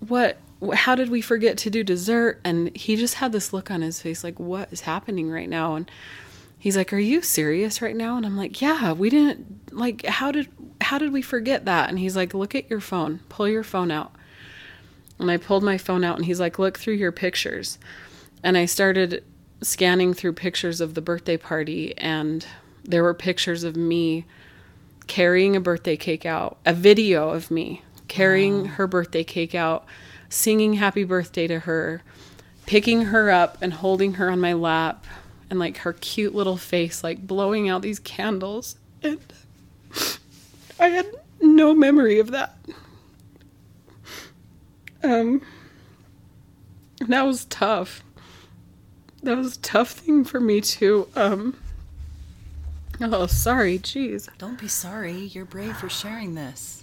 what? How did we forget to do dessert?" And he just had this look on his face, like, "What is happening right now?" And he's like, "Are you serious right now?" And I'm like, "Yeah, we didn't like. How did how did we forget that?" And he's like, "Look at your phone. Pull your phone out." And I pulled my phone out, and he's like, "Look through your pictures." And I started scanning through pictures of the birthday party, and there were pictures of me carrying a birthday cake out, a video of me carrying her birthday cake out, singing happy birthday to her, picking her up and holding her on my lap, and like her cute little face, like blowing out these candles. And I had no memory of that. Um, that was tough. That was a tough thing for me to um Oh, sorry, jeez. Don't be sorry. You're brave for sharing this.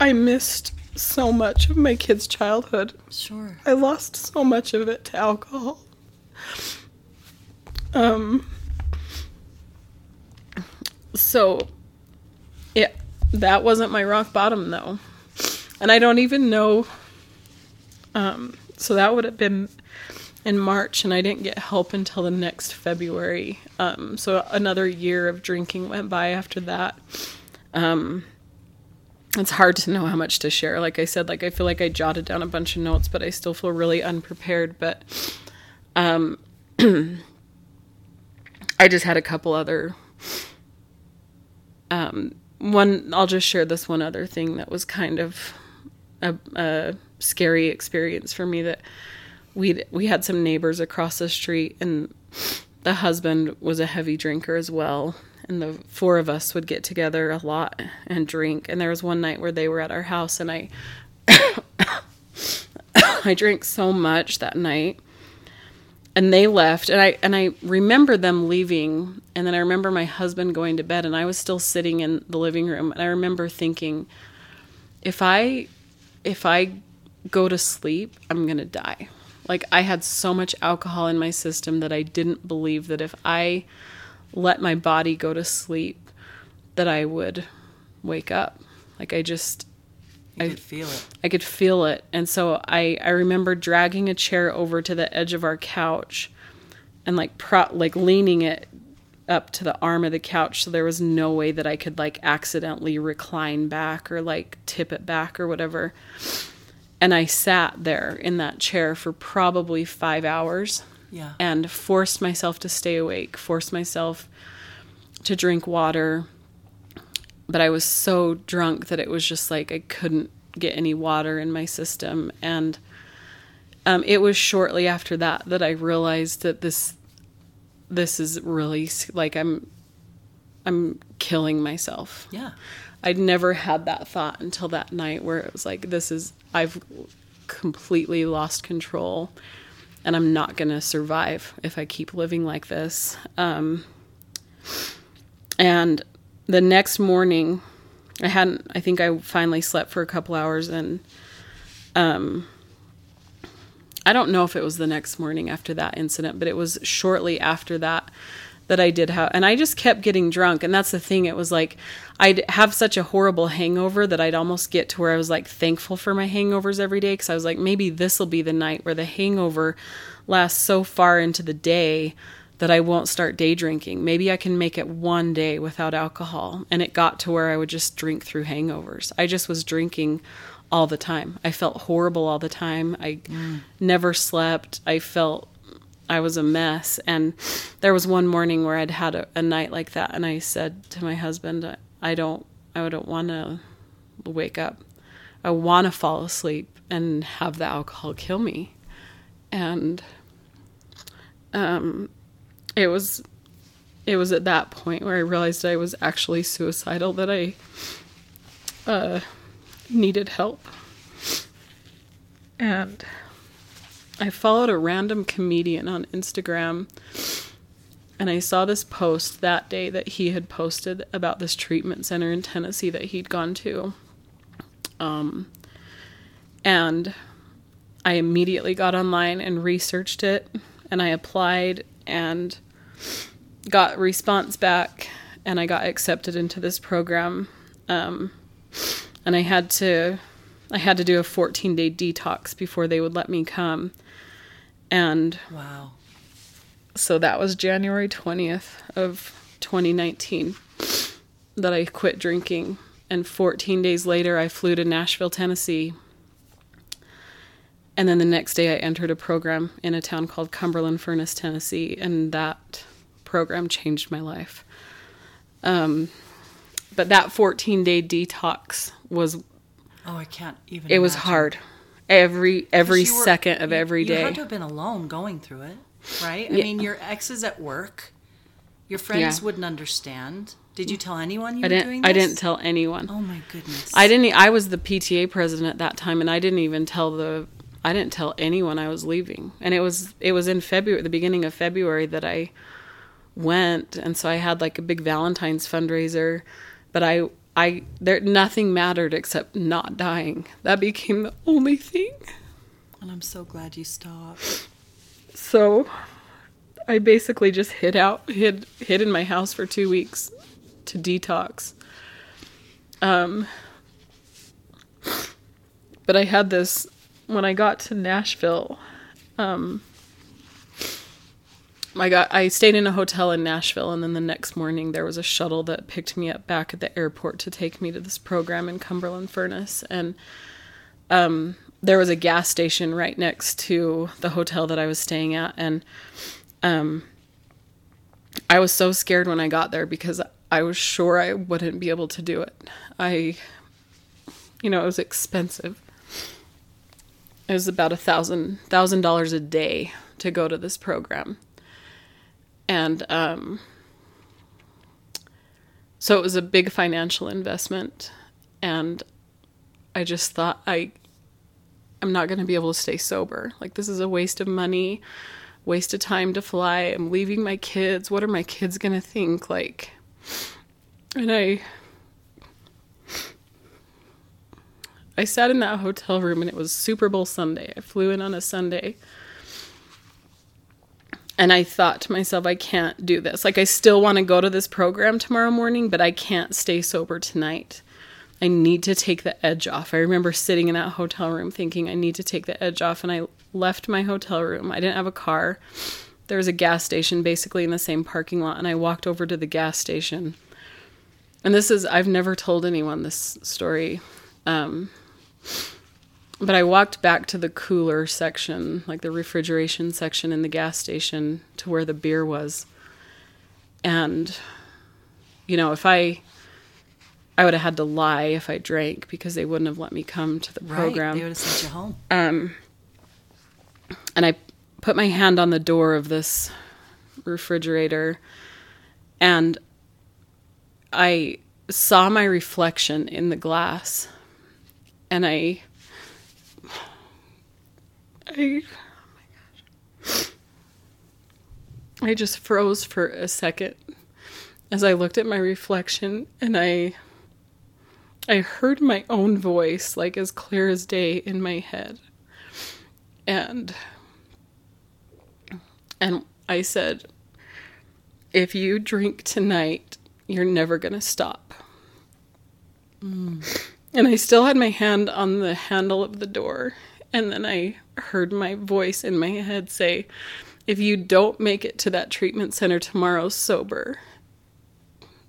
I missed so much of my kid's childhood. Sure. I lost so much of it to alcohol. Um so yeah, that wasn't my rock bottom though. And I don't even know um so that would have been in March, and I didn't get help until the next February. Um, so another year of drinking went by after that. Um, it's hard to know how much to share. Like I said, like I feel like I jotted down a bunch of notes, but I still feel really unprepared. But um, I just had a couple other. Um, one, I'll just share this one other thing that was kind of a, a scary experience for me that we we had some neighbors across the street and the husband was a heavy drinker as well and the four of us would get together a lot and drink. And there was one night where they were at our house and I I drank so much that night. And they left and I and I remember them leaving. And then I remember my husband going to bed and I was still sitting in the living room. And I remember thinking if I if I go to sleep I'm to die. Like I had so much alcohol in my system that I didn't believe that if I let my body go to sleep that I would wake up. Like I just you I could feel it. I could feel it. And so I I remember dragging a chair over to the edge of our couch and like pro like leaning it up to the arm of the couch so there was no way that I could like accidentally recline back or like tip it back or whatever. And I sat there in that chair for probably five hours. Yeah. And forced myself to stay awake, forced myself to drink water. But I was so drunk that it was just like I couldn't get any water in my system. And um, it was shortly after that that I realized that this this is really like I'm I'm killing myself. Yeah. I'd never had that thought until that night where it was like, this is, I've completely lost control and I'm not going to survive if I keep living like this. Um, and the next morning, I hadn't, I think I finally slept for a couple hours and, um, I don't know if it was the next morning after that incident, but it was shortly after that that I did have, and I just kept getting drunk. And that's the thing. It was like I'd have such a horrible hangover that I'd almost get to where I was like thankful for my hangovers every day because I was like, maybe this will be the night where the hangover lasts so far into the day that I won't start day drinking. Maybe I can make it one day without alcohol. And it got to where I would just drink through hangovers. I just was drinking all the time. I felt horrible all the time. I mm. never slept. I felt I was a mess. And there was one morning where I'd had a, a night like that, and I said to my husband, "I don't, I don't want to wake up. I want to fall asleep and have the alcohol kill me. And um, it was it was at that point where I realized I was actually suicidal that I uh, needed help. And I followed a random comedian on Instagram and I saw this post that day that he had posted about this treatment center in Tennessee that he'd gone to. Um, and I immediately got online and researched it and I applied and got response back and I got accepted into this program. Um, and I had to I had to do a 14 day detox before they would let me come. And Wow. so that was January 20th of 2019 that I quit drinking. And 14 days later, I flew to Nashville, Tennessee. And then the next day, I entered a program in a town called Cumberland Furnace, Tennessee. And that program changed my life. Um, but that 14 day detox was, Oh, I can't even. it was imagine. hard. Every every were- second of you- every You had to have been alone going through it, right? I Yeah. mean, your ex is at work. Your friends Yeah. wouldn't understand. Did you tell anyone you I were doing this? I didn't tell anyone. Oh my goodness. I didn't. I was the PTA president at that time, and I didn't even tell the. I didn't tell anyone I was leaving, and it was it was in February, the beginning of February, that I went, and so I had like a big Valentine's fundraiser, but I I there nothing mattered except not dying. That became the only thing. And I'm so glad you stopped. So I basically just hid out, hid hid in my house for two weeks to detox. Um, but I had this when I got to Nashville. Um, I got I stayed in a hotel in Nashville, and then the next morning there was a shuttle that picked me up back at the airport to take me to this program in Cumberland Furnace, and um, there was a gas station right next to the hotel that I was staying at, and um, I was so scared when I got there because I was sure I wouldn't be able to do it. I, you know, it was expensive. It was about a thousand thousand dollars a day to go to this program, and um, so it was a big financial investment, and I just thought I I'm not going to be able to stay sober. Like this is a waste of money, waste of time to fly. I'm leaving my kids. What are my kids going to think like? And I I sat in that hotel room and it was Super Bowl Sunday. I flew in on a Sunday. And I thought to myself, I can't do this. Like, I still want to go to this program tomorrow morning, but I can't stay sober tonight. I need to take the edge off. I remember sitting in that hotel room thinking, I need to take the edge off. And I left my hotel room. I didn't have a car. There was a gas station basically in the same parking lot. And I walked over to the gas station. And this is, I've never told anyone this story. Um, but I walked back to the cooler section, like the refrigeration section in the gas station to where the beer was. And, you know, if I I would have had to lie if I drank because they wouldn't have let me come to the Right. program. They would have sent you home. Um, and I put my hand on the door of this refrigerator and I saw my reflection in the glass and I I oh my gosh. I just froze for a second as I looked at my reflection and I I heard my own voice like as clear as day in my head. And and I said if you drink tonight, you're never going to stop. Mm. And I still had my hand on the handle of the door. And then I heard my voice in my head say, If you don't make it to that treatment center tomorrow sober,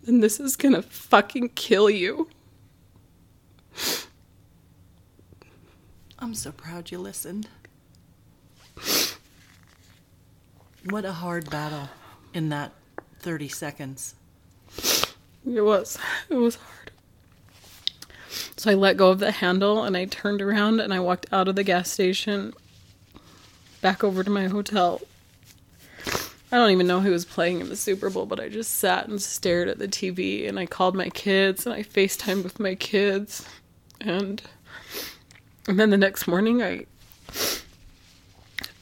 then this is to fucking kill you. I'm so proud you listened. What a hard battle in that 30 seconds. It was. It was hard. So I let go of the handle and I turned around and I walked out of the gas station back over to my hotel. I don't even know who was playing in the Super Bowl, but I just sat and stared at the TV and I called my kids and I FaceTimed with my kids. And and then the next morning I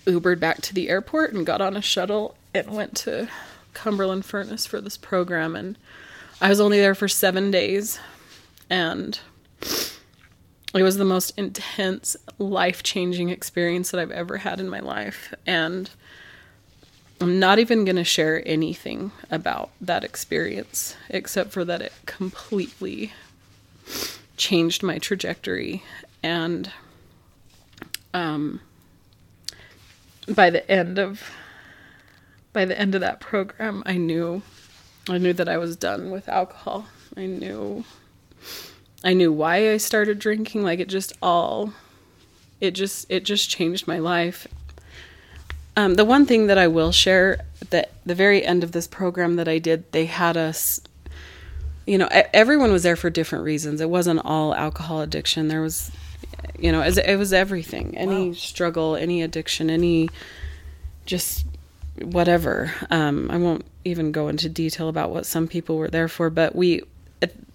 Ubered back to the airport and got on a shuttle and went to Cumberland Furnace for this program and I was only there for 7 days and it was the most intense, life changing experience that I've ever had in my life. And I'm not even going to share anything about that experience, except for that it completely changed my trajectory. And um, by the end of by the end of that program, I knew I knew that I was done with alcohol. I knew I knew why I started drinking. Like it just all, it just it just changed my life. Um, the one thing that I will share that the very end of this program that I did, they had us. You know, everyone was there for different reasons. It wasn't all alcohol addiction. There was, you know, it was everything. Any wow. struggle, any addiction, any just whatever. Um, I won't even go into detail about what some people were there for, but we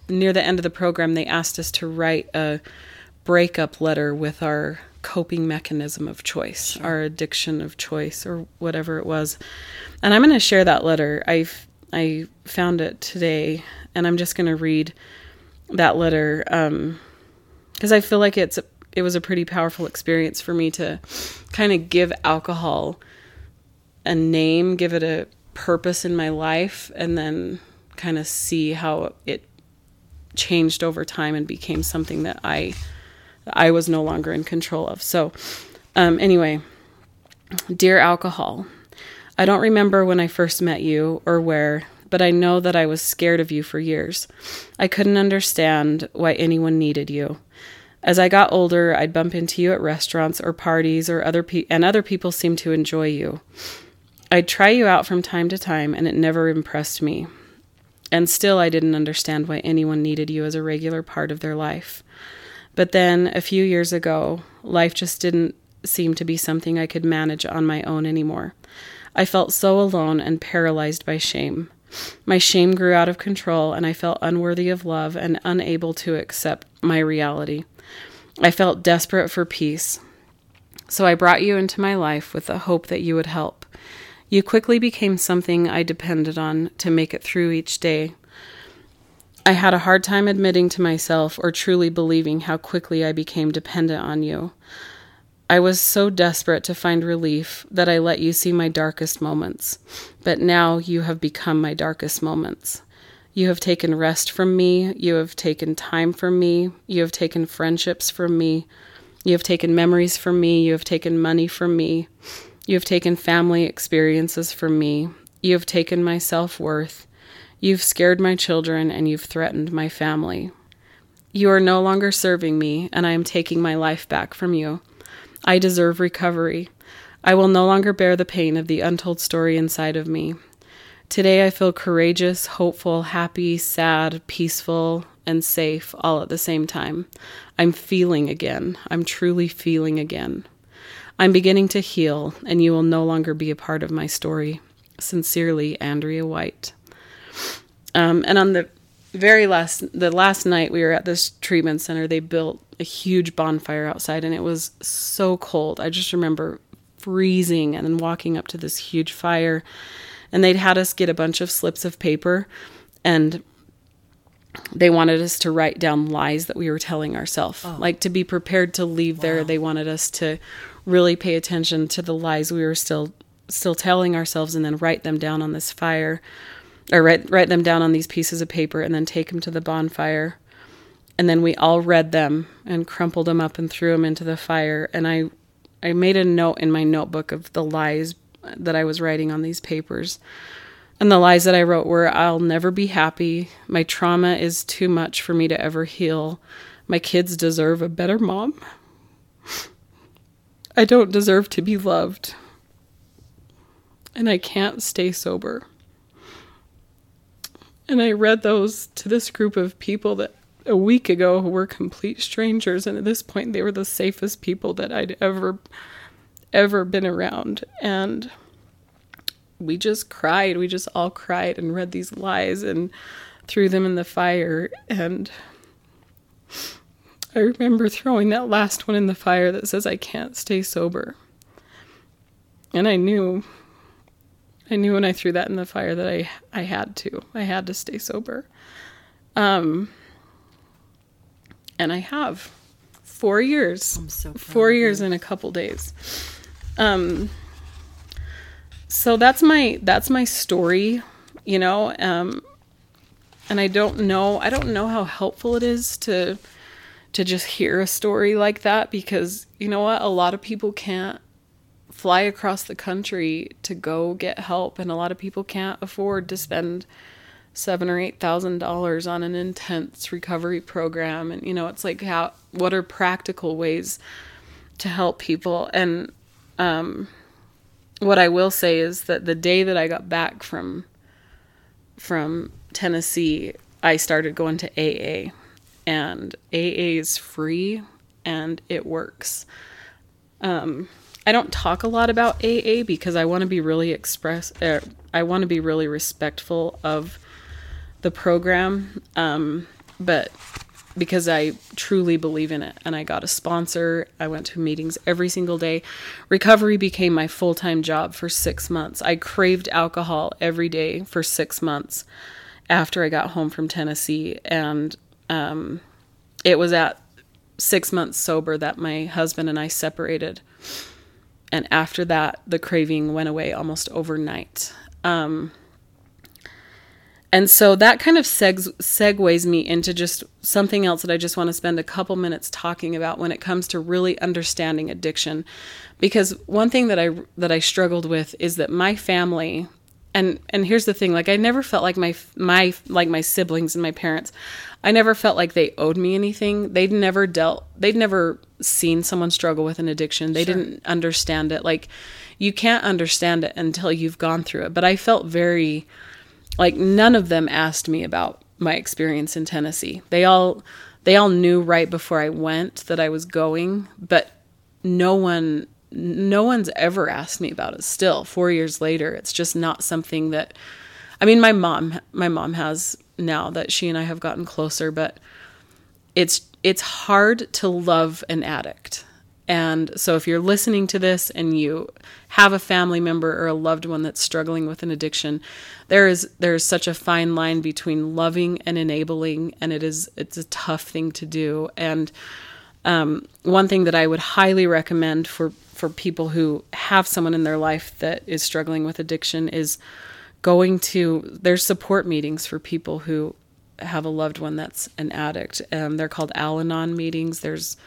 near the end of the program, they asked us to write a breakup letter with our coping mechanism of choice, sure. our addiction of choice, or whatever it was. And I'm going to share that letter. I I found it today, and I'm just going to read that letter because um, I feel like it's a, it was a pretty powerful experience for me to kind of give alcohol a name, give it a purpose in my life, and then kind of see how it changed over time and became something that I I was no longer in control of. So um, anyway, dear alcohol, I don't remember when I first met you or where, but I know that I was scared of you for years. I couldn't understand why anyone needed you. As I got older, I'd bump into you at restaurants or parties or other pe- and other people seemed to enjoy you. I'd try you out from time to time and it never impressed me. And still, I didn't understand why anyone needed you as a regular part of their life. But then, a few years ago, life just didn't seem to be something I could manage on my own anymore. I felt so alone and paralyzed by shame. My shame grew out of control, and I felt unworthy of love and unable to accept my reality. I felt desperate for peace. So I brought you into my life with the hope that you would help. You quickly became something I depended on to make it through each day. I had a hard time admitting to myself or truly believing how quickly I became dependent on you. I was so desperate to find relief that I let you see my darkest moments. But now you have become my darkest moments. You have taken rest from me. You have taken time from me. You have taken friendships from me. You have taken memories from me. You have taken money from me. You have taken family experiences from me. You have taken my self worth. You've scared my children and you've threatened my family. You are no longer serving me, and I am taking my life back from you. I deserve recovery. I will no longer bear the pain of the untold story inside of me. Today I feel courageous, hopeful, happy, sad, peaceful, and safe all at the same time. I'm feeling again. I'm truly feeling again. I'm beginning to heal, and you will no longer be a part of my story. Sincerely, Andrea White. Um, and on the very last, the last night we were at this treatment center, they built a huge bonfire outside, and it was so cold. I just remember freezing and then walking up to this huge fire, and they'd had us get a bunch of slips of paper, and they wanted us to write down lies that we were telling ourselves, oh. like to be prepared to leave wow. there. They wanted us to really pay attention to the lies we were still still telling ourselves and then write them down on this fire or write write them down on these pieces of paper and then take them to the bonfire. And then we all read them and crumpled them up and threw them into the fire. And i i made a note in my notebook of the lies that i was writing on these papers. And the lies that i wrote were i'll never be happy. My trauma is too much for me to ever heal. My kids deserve a better mom I don't deserve to be loved. And I can't stay sober. And I read those to this group of people that a week ago were complete strangers and at this point they were the safest people that I'd ever ever been around and we just cried we just all cried and read these lies and threw them in the fire and I remember throwing that last one in the fire that says I can't stay sober and I knew I knew when I threw that in the fire that I I had to I had to stay sober um and I have four years. I'm so proud four years in a couple days. Um, so that's my that's my story, you know. Um, and I don't know I don't know how helpful it is to to just hear a story like that because you know what a lot of people can't fly across the country to go get help and a lot of people can't afford to spend seven or eight thousand dollars on an intense recovery program. And you know it's like how what are practical ways to help people? And um what I will say is that the day that I got back from from Tennessee I started going to AA and AA is free and it works um I don't talk a lot about AA because I want to be really express er, I want to be really respectful of the program, um, but because I truly believe in it and I got a sponsor, I went to meetings every single day. Recovery became my full time job for six months. I craved alcohol every day for six months after I got home from Tennessee. And um, it was at six months sober that my husband and I separated. And after that, the craving went away almost overnight. Um, and so that kind of segs, segues me into just something else that I just want to spend a couple minutes talking about when it comes to really understanding addiction. Because one thing that I that I struggled with is that my family and and here's the thing like I never felt like my my like my siblings and my parents I never felt like they owed me anything. They'd never dealt they'd never seen someone struggle with an addiction. They Sure. didn't understand it. Like you can't understand it until you've gone through it. But I felt very like none of them asked me about my experience in Tennessee. They all they all knew right before I went that I was going, but no one no one's ever asked me about it still 4 years later. It's just not something that I mean my mom my mom has now that she and I have gotten closer, but it's it's hard to love an addict. And so if you're listening to this and you have a family member or a loved one that's struggling with an addiction, there is there is such a fine line between loving and enabling and it is it's a tough thing to do. And um, one thing that I would highly recommend for for people who have someone in their life that is struggling with addiction is going to there's support meetings for people who have a loved one that's an addict. Um, they're called Al-Anon meetings. There's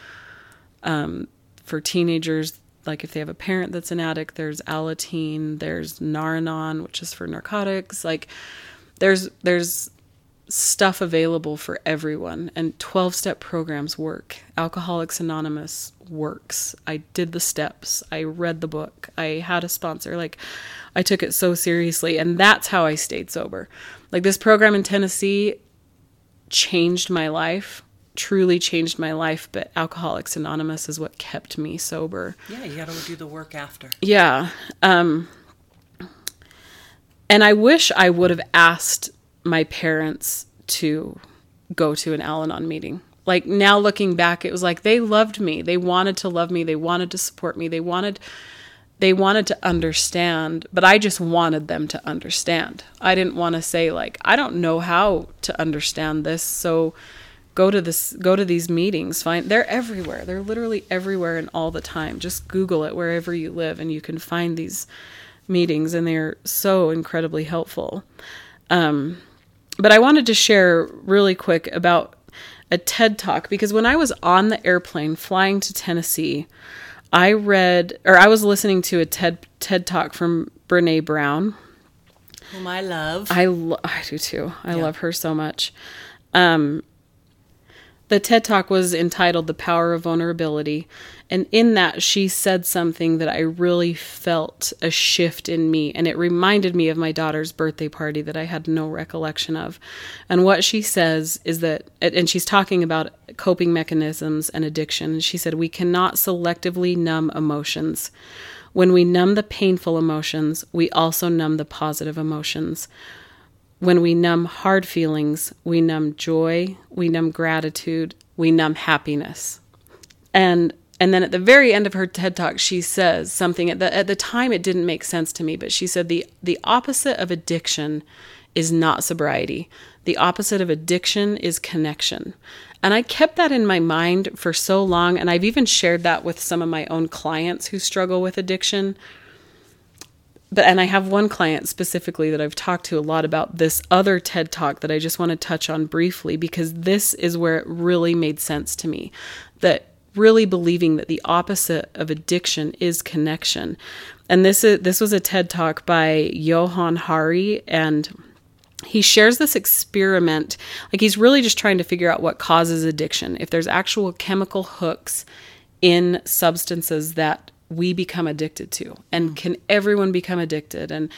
um, for teenagers, like if they have a parent that's an addict, there's Alateen, there's Nar-Anon, which is for narcotics. Like there's there's stuff available for everyone and 12 step programs work alcoholics anonymous works i did the steps i read the book i had a sponsor like i took it so seriously and that's how i stayed sober like this program in tennessee changed my life truly changed my life but alcoholics anonymous is what kept me sober Yeah, you got to do the work after. yeah. Um, and I wish I would have asked my parents to go to an Al Anon meeting. Like now looking back, it was like they loved me. They wanted to love me. They wanted to support me. They wanted they wanted to understand, but I just wanted them to understand. I didn't want to say like, I don't know how to understand this, so go to this go to these meetings. Find they're everywhere. They're literally everywhere and all the time. Just Google it wherever you live and you can find these meetings and they're so incredibly helpful. Um, but I wanted to share really quick about a TED talk because when I was on the airplane flying to Tennessee, I read or I was listening to a TED TED talk from Brené Brown. Whom I love. I lo- I do too. I Yeah. love her so much. Um, the TED Talk was entitled The Power of Vulnerability. And in that, she said something that I really felt a shift in me. And it reminded me of my daughter's birthday party that I had no recollection of. And what she says is that, and she's talking about coping mechanisms and addiction. She said, We cannot selectively numb emotions. When we numb the painful emotions, we also numb the positive emotions. When we numb hard feelings, we numb joy, we numb gratitude, we numb happiness. And and then at the very end of her TED talk, she says something at the at the time it didn't make sense to me, but she said the the opposite of addiction is not sobriety. The opposite of addiction is connection. And I kept that in my mind for so long. And I've even shared that with some of my own clients who struggle with addiction but and I have one client specifically that I've talked to a lot about this other TED talk that I just want to touch on briefly because this is where it really made sense to me that really believing that the opposite of addiction is connection. And this is this was a TED talk by Johann Hari and he shares this experiment like he's really just trying to figure out what causes addiction if there's actual chemical hooks in substances that we become addicted to and mm. can everyone become addicted and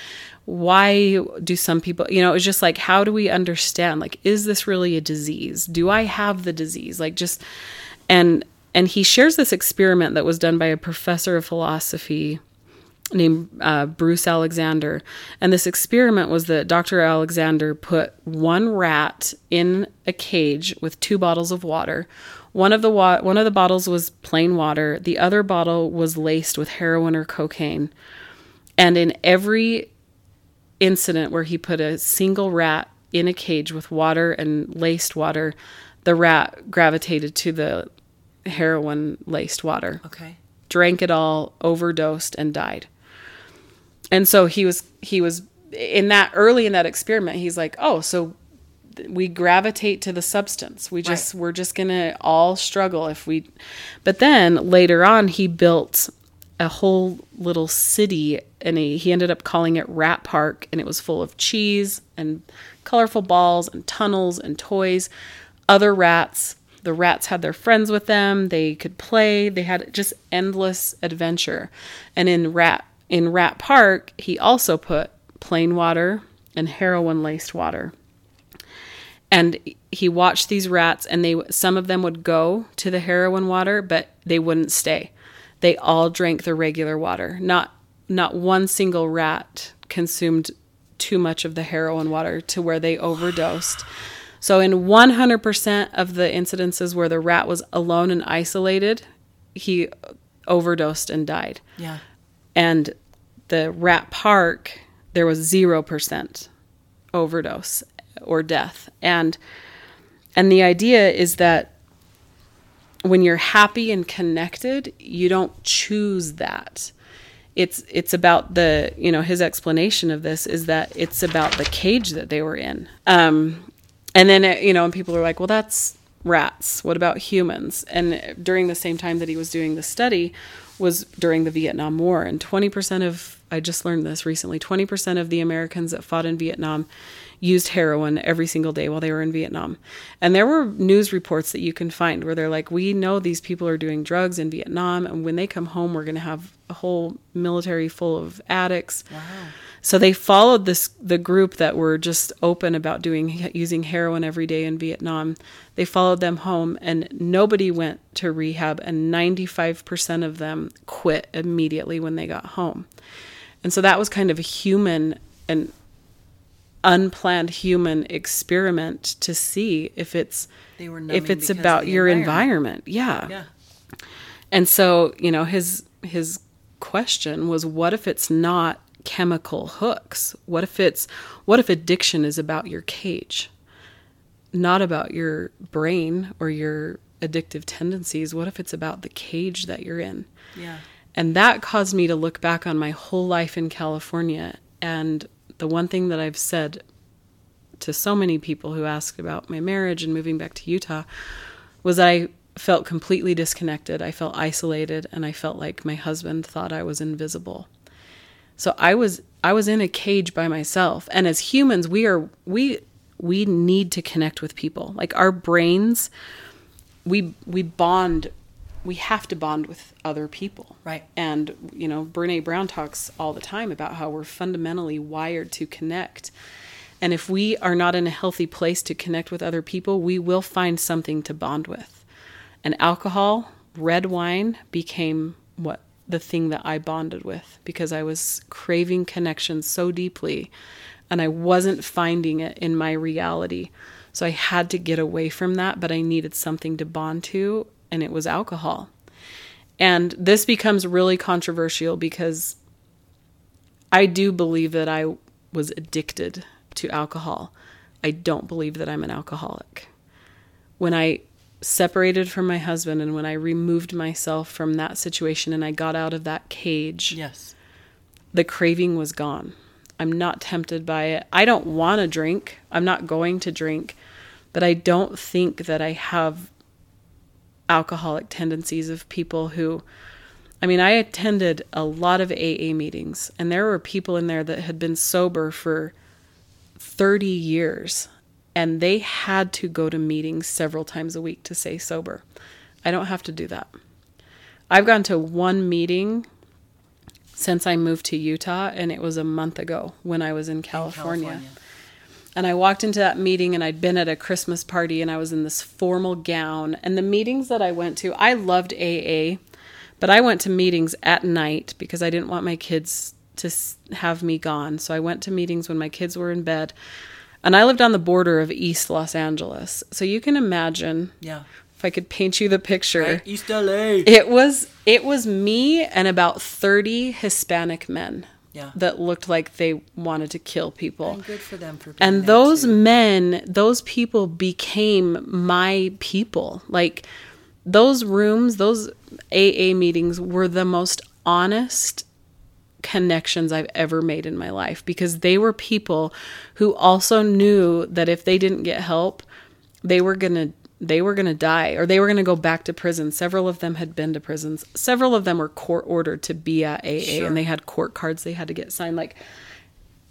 why do some people you know it's just like how do we understand like is this really a disease do i have the disease like just and and he shares this experiment that was done by a professor of philosophy named uh, Bruce Alexander. And this experiment was that Dr. Alexander put one rat in a cage with two bottles of water. One of the wa- one of the bottles was plain water. The other bottle was laced with heroin or cocaine. And in every incident where he put a single rat in a cage with water and laced water, the rat gravitated to the heroin laced water. Okay. Drank it all, overdosed, and died. And so he was he was in that early in that experiment, he's like, oh, so we gravitate to the substance. We just right. we're just gonna all struggle if we. But then later on, he built a whole little city, and he, he ended up calling it Rat Park, and it was full of cheese and colorful balls and tunnels and toys. Other rats. The rats had their friends with them. They could play. They had just endless adventure. And in Rat in Rat Park, he also put plain water and heroin laced water and he watched these rats and they some of them would go to the heroin water but they wouldn't stay. They all drank the regular water. Not not one single rat consumed too much of the heroin water to where they overdosed. So in 100% of the incidences where the rat was alone and isolated he overdosed and died. Yeah. And the rat park there was 0% overdose or death. And and the idea is that when you're happy and connected, you don't choose that. It's it's about the you know his explanation of this is that it's about the cage that they were in. Um, and then it, you know, and people are like, well, that's rats. What about humans? And during the same time that he was doing the study was during the Vietnam War, and 20% of I just learned this recently. 20% of the Americans that fought in Vietnam used heroin every single day while they were in Vietnam. And there were news reports that you can find where they're like, we know these people are doing drugs in Vietnam, and when they come home, we're going to have a whole military full of addicts. Wow. So they followed this the group that were just open about doing using heroin every day in Vietnam. They followed them home and nobody went to rehab and 95% of them quit immediately when they got home. And so that was kind of a human and unplanned human experiment to see if it's if it's about your environment. environment. Yeah. Yeah. And so, you know, his his question was what if it's not chemical hooks? What if it's what if addiction is about your cage? Not about your brain or your addictive tendencies. What if it's about the cage that you're in? Yeah. And that caused me to look back on my whole life in California and the one thing that I've said to so many people who asked about my marriage and moving back to Utah was I felt completely disconnected. I felt isolated and I felt like my husband thought I was invisible. So I was I was in a cage by myself. And as humans, we are we we need to connect with people. Like our brains we we bond we have to bond with other people. Right. And, you know, Brené Brown talks all the time about how we're fundamentally wired to connect. And if we are not in a healthy place to connect with other people, we will find something to bond with. And alcohol, red wine became what the thing that I bonded with because I was craving connection so deeply and I wasn't finding it in my reality. So I had to get away from that, but I needed something to bond to and it was alcohol. And this becomes really controversial because I do believe that I was addicted to alcohol. I don't believe that I'm an alcoholic. When I separated from my husband and when I removed myself from that situation and I got out of that cage, Yes. the craving was gone. I'm not tempted by it. I don't want to drink. I'm not going to drink, but I don't think that I have alcoholic tendencies of people who I mean, I attended a lot of AA meetings and there were people in there that had been sober for 30 years and they had to go to meetings several times a week to stay sober. I don't have to do that. I've gone to one meeting since I moved to Utah, and it was a month ago when I was in California. California. And I walked into that meeting, and I'd been at a Christmas party, and I was in this formal gown. And the meetings that I went to, I loved AA, but I went to meetings at night because I didn't want my kids to have me gone. So I went to meetings when my kids were in bed. And I lived on the border of East Los Angeles. So you can imagine Yeah. if I could paint you the picture. Right? East LA. It was it was me and about 30 Hispanic men Yeah. that looked like they wanted to kill people. And good for them for And those too. men, those people became my people. Like those rooms, those AA meetings were the most honest connections I've ever made in my life because they were people who also knew that if they didn't get help, they were going to they were going to die or they were going to go back to prison. Several of them had been to prisons. Several of them were court ordered to be at AA Sure. and they had court cards they had to get signed like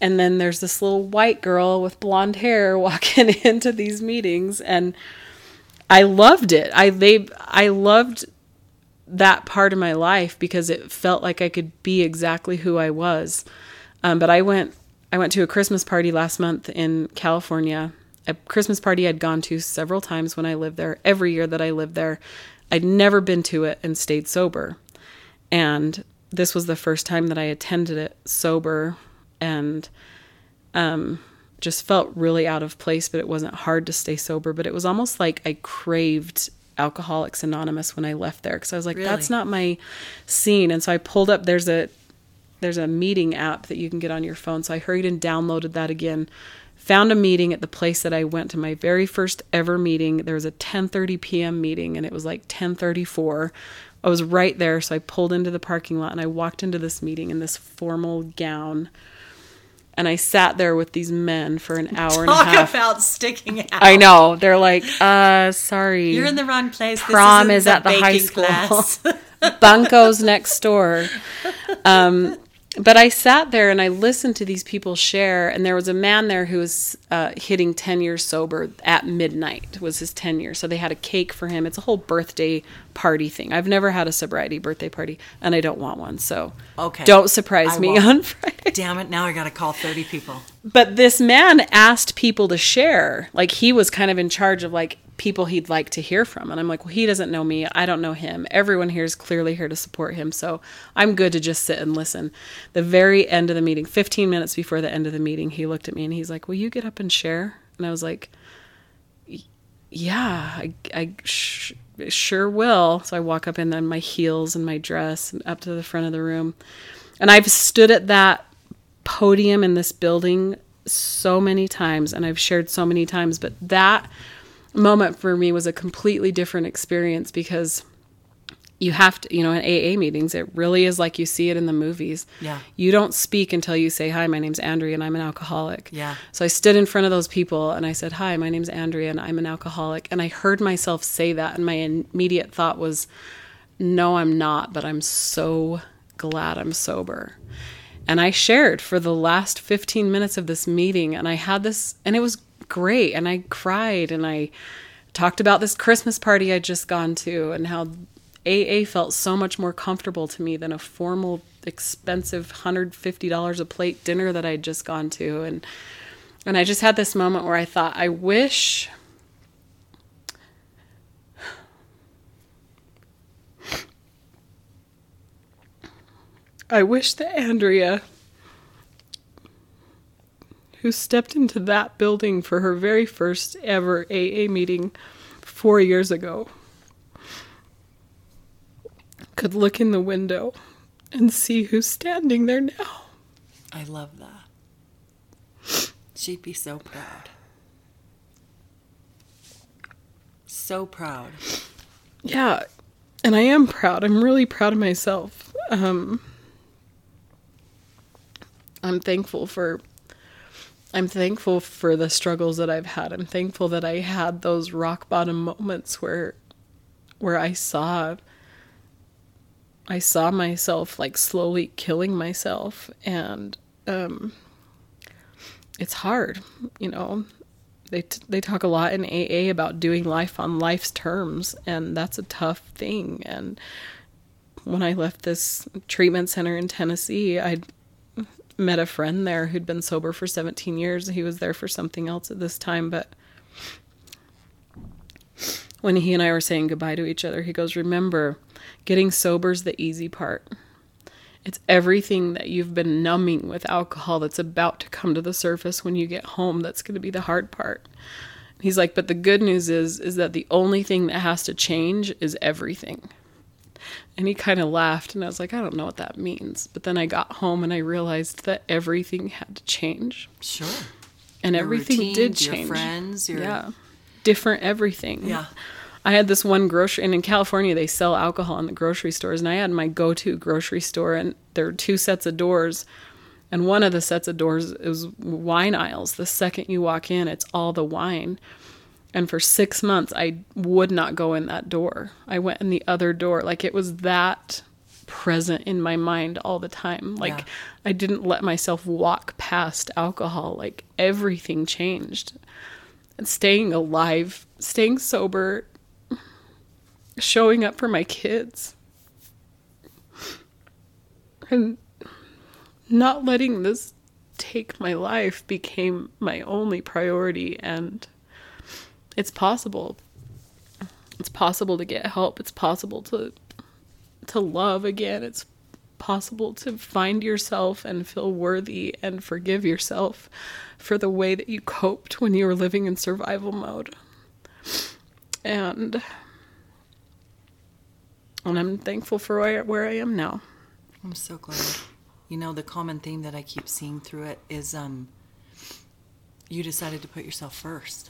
and then there's this little white girl with blonde hair walking into these meetings and I loved it. I they I loved that part of my life because it felt like I could be exactly who I was. Um, but I went I went to a Christmas party last month in California. A Christmas party I'd gone to several times when I lived there. Every year that I lived there, I'd never been to it and stayed sober. And this was the first time that I attended it sober and um, just felt really out of place, but it wasn't hard to stay sober. But it was almost like I craved Alcoholics Anonymous when I left there because I was like, Really? that's not my scene. And so I pulled up. There's a there's a meeting app that you can get on your phone. So I hurried and downloaded that again. Found a meeting at the place that I went to my very first ever meeting. There was a 10:30 p.m. meeting and it was like 10:34. I was right there, so I pulled into the parking lot and I walked into this meeting in this formal gown. And I sat there with these men for an hour and a Talk half. about sticking out. I know. They're like, uh, sorry. You're in the wrong place. Prom is at the high school. Bunko's next door. Um, but I sat there and I listened to these people share, and there was a man there who was uh, hitting 10 years sober at midnight, was his 10 years. So they had a cake for him. It's a whole birthday party thing. I've never had a sobriety birthday party, and I don't want one. So Okay. don't surprise I me won't. on Friday. Damn it! Now I got to call thirty people. But this man asked people to share. Like he was kind of in charge of like people he'd like to hear from. And I'm like, well, he doesn't know me. I don't know him. Everyone here is clearly here to support him. So I'm good to just sit and listen. The very end of the meeting, 15 minutes before the end of the meeting, he looked at me and he's like, will you get up and share? And I was like, yeah, I, I sh- sure will. So I walk up in then my heels and my dress and up to the front of the room. And I've stood at that podium in this building so many times and I've shared so many times, but that moment for me was a completely different experience because you have to, you know, in AA meetings, it really is like you see it in the movies. Yeah. You don't speak until you say, Hi, my name's Andrea and I'm an alcoholic. Yeah. So I stood in front of those people and I said, Hi, my name's Andrea and I'm an alcoholic. And I heard myself say that, and my immediate thought was, No, I'm not, but I'm so glad I'm sober. And I shared for the last 15 minutes of this meeting, and I had this, and it was great. And I cried, and I, talked about this Christmas party I'd just gone to and how AA felt so much more comfortable to me than a formal, expensive $150 a plate dinner that I'd just gone to. And, and I just had this moment where I thought, I wish. I wish that Andrea who stepped into that building for her very first ever AA meeting four years ago, could look in the window and see who's standing there now. I love that. She'd be so proud. So proud. Yeah, and I am proud. I'm really proud of myself. Um, I'm thankful for I'm thankful for the struggles that I've had. I'm thankful that I had those rock bottom moments where where I saw I saw myself like slowly killing myself and um it's hard, you know. They t- they talk a lot in AA about doing life on life's terms and that's a tough thing and when I left this treatment center in Tennessee, I met a friend there who'd been sober for 17 years. He was there for something else at this time, but when he and I were saying goodbye to each other, he goes, Remember, getting sober's the easy part. It's everything that you've been numbing with alcohol that's about to come to the surface when you get home that's going to be the hard part. He's like, but the good news is is that the only thing that has to change is everything. And he kind of laughed, and I was like, I don't know what that means. But then I got home and I realized that everything had to change. Sure. And Your everything routines, did change. Your friends, your Yeah. Different everything. Yeah. I had this one grocery, and in California, they sell alcohol in the grocery stores. And I had my go to grocery store, and there were two sets of doors. And one of the sets of doors is wine aisles. The second you walk in, it's all the wine. And for six months, I would not go in that door. I went in the other door. Like it was that present in my mind all the time. Like Yeah. I didn't let myself walk past alcohol. Like everything changed. And staying alive, staying sober, showing up for my kids, and not letting this take my life became my only priority. And it's possible. It's possible to get help. It's possible to to love again. It's possible to find yourself and feel worthy and forgive yourself for the way that you coped when you were living in survival mode. And and I'm thankful for where, where I am now. I'm so glad. You know, the common theme that I keep seeing through it is um you decided to put yourself first.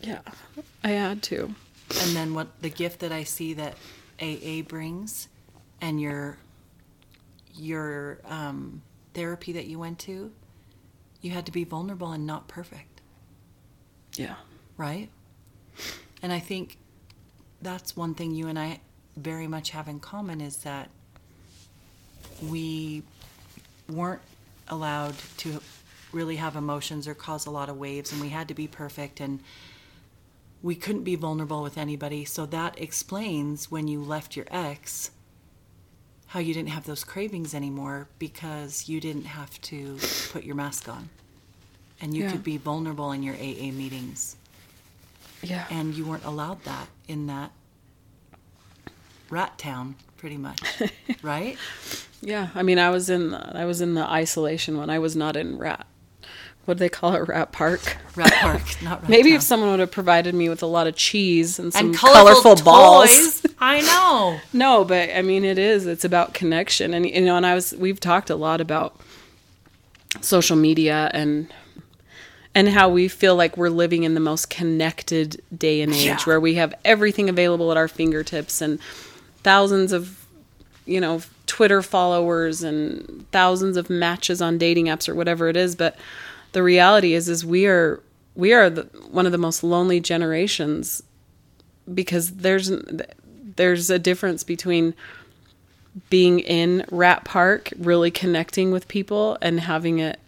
Yeah, I had to. And then what the gift that I see that AA brings and your your um, therapy that you went to, you had to be vulnerable and not perfect, Yeah. right? And I think that's one thing you and I very much have in common is that we weren't allowed to really have emotions or cause a lot of waves and we had to be perfect and we couldn't be vulnerable with anybody so that explains when you left your ex how you didn't have those cravings anymore because you didn't have to put your mask on and you Yeah. could be vulnerable in your AA meetings Yeah. and you weren't allowed that in that rat town pretty much right Yeah, I mean, I was in the, I was in the isolation when I was not in rat. What do they call it? Rat park. rat park not rat Maybe town. if someone would have provided me with a lot of cheese and some and colorful, colorful, balls. i know No, but I mean, it is. It's about connection, and you know, and I was. We've talked a lot about social media and and how we feel like we're living in the most connected day and age, Yeah. where we have everything available at our fingertips and thousands of you know Twitter followers and thousands of matches on dating apps or whatever it is. But the reality is, is we are we are the, one of the most lonely generations because there's there's a difference between being in Rat Park, really connecting with people, and having it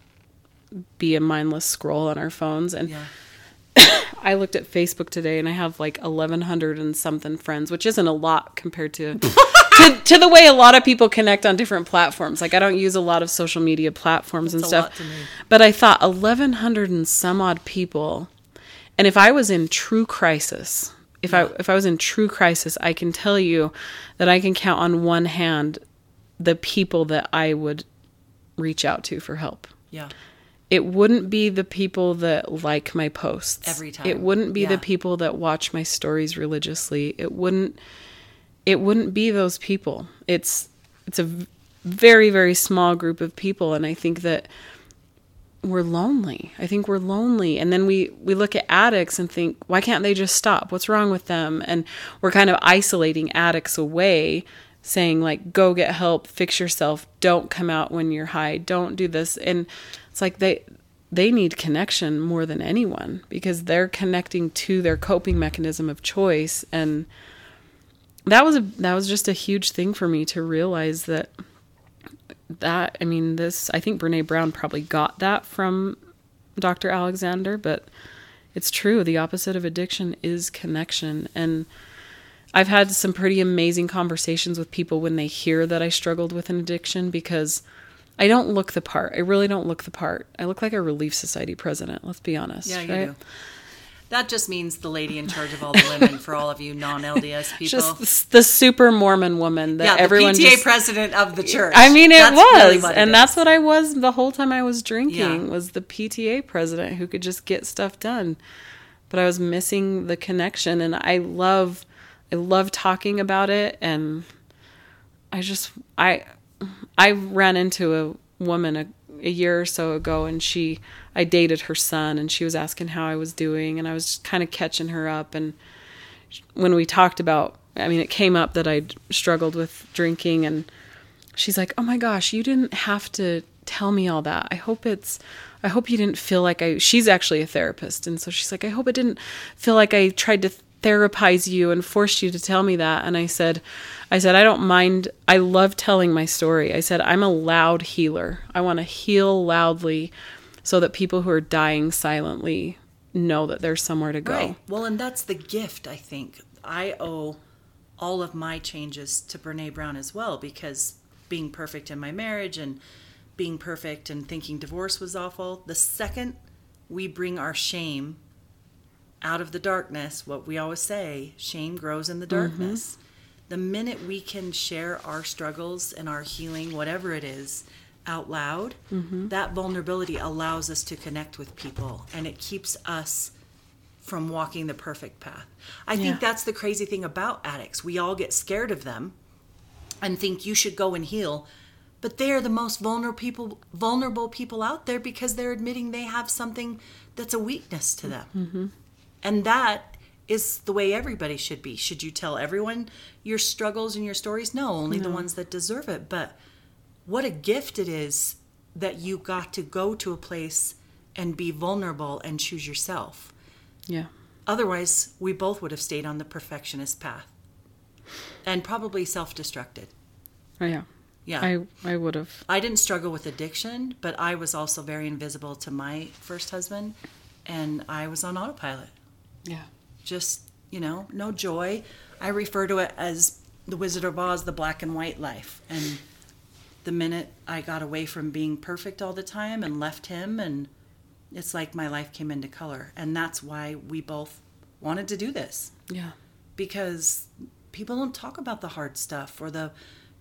be a mindless scroll on our phones. And yeah I looked at Facebook today and I have like 1100 and something friends, which isn't a lot compared to to, to the way a lot of people connect on different platforms. Like I don't use a lot of social media platforms That's and stuff. But I thought 1100 and some odd people and if I was in true crisis, if I if I was in true crisis, I can tell you that I can count on one hand the people that I would reach out to for help. Yeah. It wouldn't be the people that like my posts Every time. It wouldn't be Yeah. the people that watch my stories religiously. It wouldn't it wouldn't be those people. It's it's a very very small group of people and I think that we're lonely. I think we're lonely. And then we we look at addicts and think, why can't they just stop? What's wrong with them? And we're kind of isolating addicts away, saying like go get help, fix yourself, don't come out when you're high, don't do this. And it's like they they need connection more than anyone because they're connecting to their coping mechanism of choice and that was a that was just a huge thing for me to realize that that I mean this I think Brené Brown probably got that from Dr. Alexander, but it's true. The opposite of addiction is connection and I've had some pretty amazing conversations with people when they hear that I struggled with an addiction because I don't look the part. I really don't look the part. I look like a Relief Society president, let's be honest. Yeah, you right? do. That just means the lady in charge of all the women for all of you non-LDS people. Just the, the super Mormon woman that yeah, the everyone PTA just president of the church. I mean, it That's was, really it and that's what I was the whole time I was drinking. Yeah. Was the PTA president who could just get stuff done, but I was missing the connection. And I love, I love talking about it, and I just, I, I ran into a woman a, a year or so ago, and she, I dated her son, and she was asking how I was doing, and I was just kind of catching her up, and when we talked about I mean it came up that I'd struggled with drinking and she's like, "Oh my gosh, you didn't have to tell me all that. I hope it's I hope you didn't feel like I she's actually a therapist and so she's like, "I hope it didn't feel like I tried to therapize you and forced you to tell me that." And I said I said, "I don't mind. I love telling my story." I said, "I'm a loud healer. I want to heal loudly so that people who are dying silently know that there's somewhere to go." Right. Well, and that's the gift, I think. I owe all of my changes to Brené Brown as well because being perfect in my marriage and being perfect and thinking divorce was awful, the second we bring our shame out of the darkness, what we always say, shame grows in the mm-hmm. darkness. The minute we can share our struggles and our healing, whatever it is, out loud, mm-hmm. that vulnerability allows us to connect with people and it keeps us from walking the perfect path. I Yeah. think that's the crazy thing about addicts. We all get scared of them and think you should go and heal, but they are the most vulnerable people vulnerable people out there because they're admitting they have something that's a weakness to them. Mm-hmm. And that is the way everybody should be. Should you tell everyone your struggles and your stories? No, only the ones that deserve it. But what a gift it is that you got to go to a place and be vulnerable and choose yourself. Yeah. Otherwise, we both would have stayed on the perfectionist path and probably self destructed. Oh yeah. Yeah. I I would have. I didn't struggle with addiction, but I was also very invisible to my first husband, and I was on autopilot. Yeah. Just, you know, no joy. I refer to it as the Wizard of Oz, the black and white life. And the minute I got away from being perfect all the time and left him, and it's like my life came into color. And that's why we both wanted to do this Yeah. because people don't talk about the hard stuff or the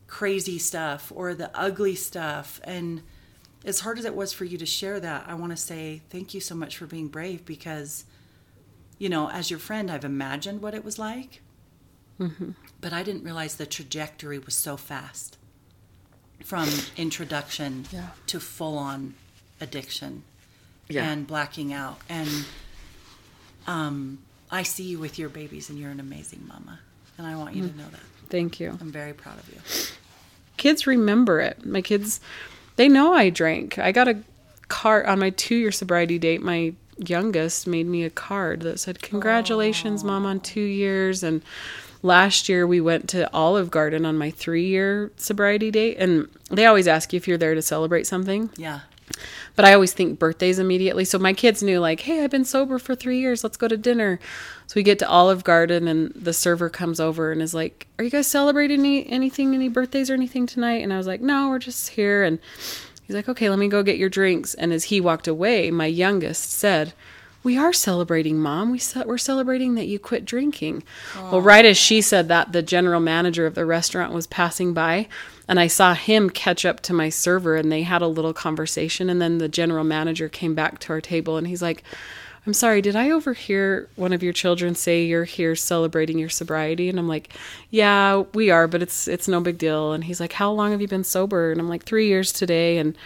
crazy stuff or the ugly stuff. And as hard as it was for you to share that, I want to say thank you so much for being brave because, you know, as your friend, I've imagined what it was like, but I didn't realize the trajectory was so fast from introduction Yeah. to full on addiction Yeah. and blacking out. And um, I see you with your babies, and you're an amazing mama. And I want you to know that. Thank you. I'm very proud of you. Kids remember it. My kids, they know I drank. I got a card on my two-year sobriety date. My youngest made me a card that said, "Congratulations, mom, on two years." And last year we went to Olive Garden on my three-year sobriety date, and they always ask you if you're there to celebrate something. Yeah. But I always think birthdays immediately. So my kids knew, like, hey, I've been sober for three years. Let's go to dinner. So we get to Olive Garden, and the server comes over and is like, Are you guys celebrating any, anything, any birthdays or anything tonight? And I was like, No, we're just here. And he's like, Okay, let me go get your drinks. And as he walked away, my youngest said, we are celebrating, Mom. We ce- we're celebrating that you quit drinking. Well, right as she said that, the general manager of the restaurant was passing by, and I saw him catch up to my server, and they had a little conversation. And then the general manager came back to our table, and he's like, I'm sorry, did I overhear one of your children say you're here celebrating your sobriety? And I'm like, Yeah, we are, but it's it's no big deal. And he's like, How long have you been sober? And I'm like, Three years today. And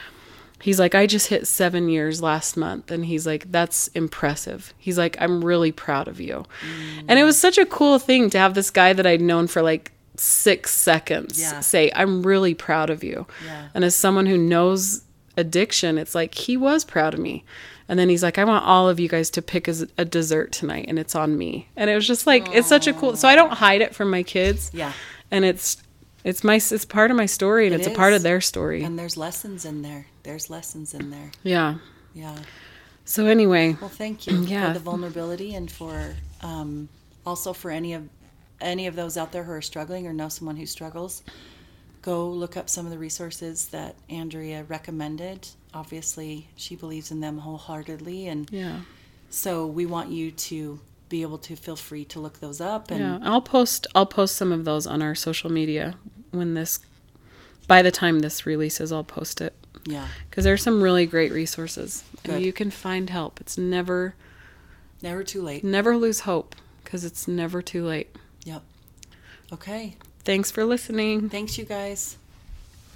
he's like, I just hit seven years last month. And he's like, That's impressive. He's like, I'm really proud of you. Mm. And it was such a cool thing to have this guy that I'd known for like six seconds Yeah. say, I'm really proud of you. Yeah. And as someone who knows addiction, it's like he was proud of me. And then he's like, I want all of you guys to pick a, a dessert tonight, and it's on me. And it was just like, it's such a cool. So I don't hide it from my kids. Yeah. And it's it's my it's part of my story, and It it's a part of their story. And there's lessons in there. There's lessons in there. yeah. Yeah. So anyway, Well, thank you Yeah. for the vulnerability and for um, also for any of any of those out there who are struggling or know someone who struggles. Go look up some of the resources that Andrea recommended. Obviously, she believes in them wholeheartedly, and yeah, so we want you to be able to feel free to look those up. And yeah. I'll post I'll post some of those on our social media when this. By the time this releases, I'll post it yeah, because there's some really great resources, Good. and you can find help. It's never never too late. never lose hope because it's never too late. Yep. Okay. Thanks for listening. Thanks, you guys.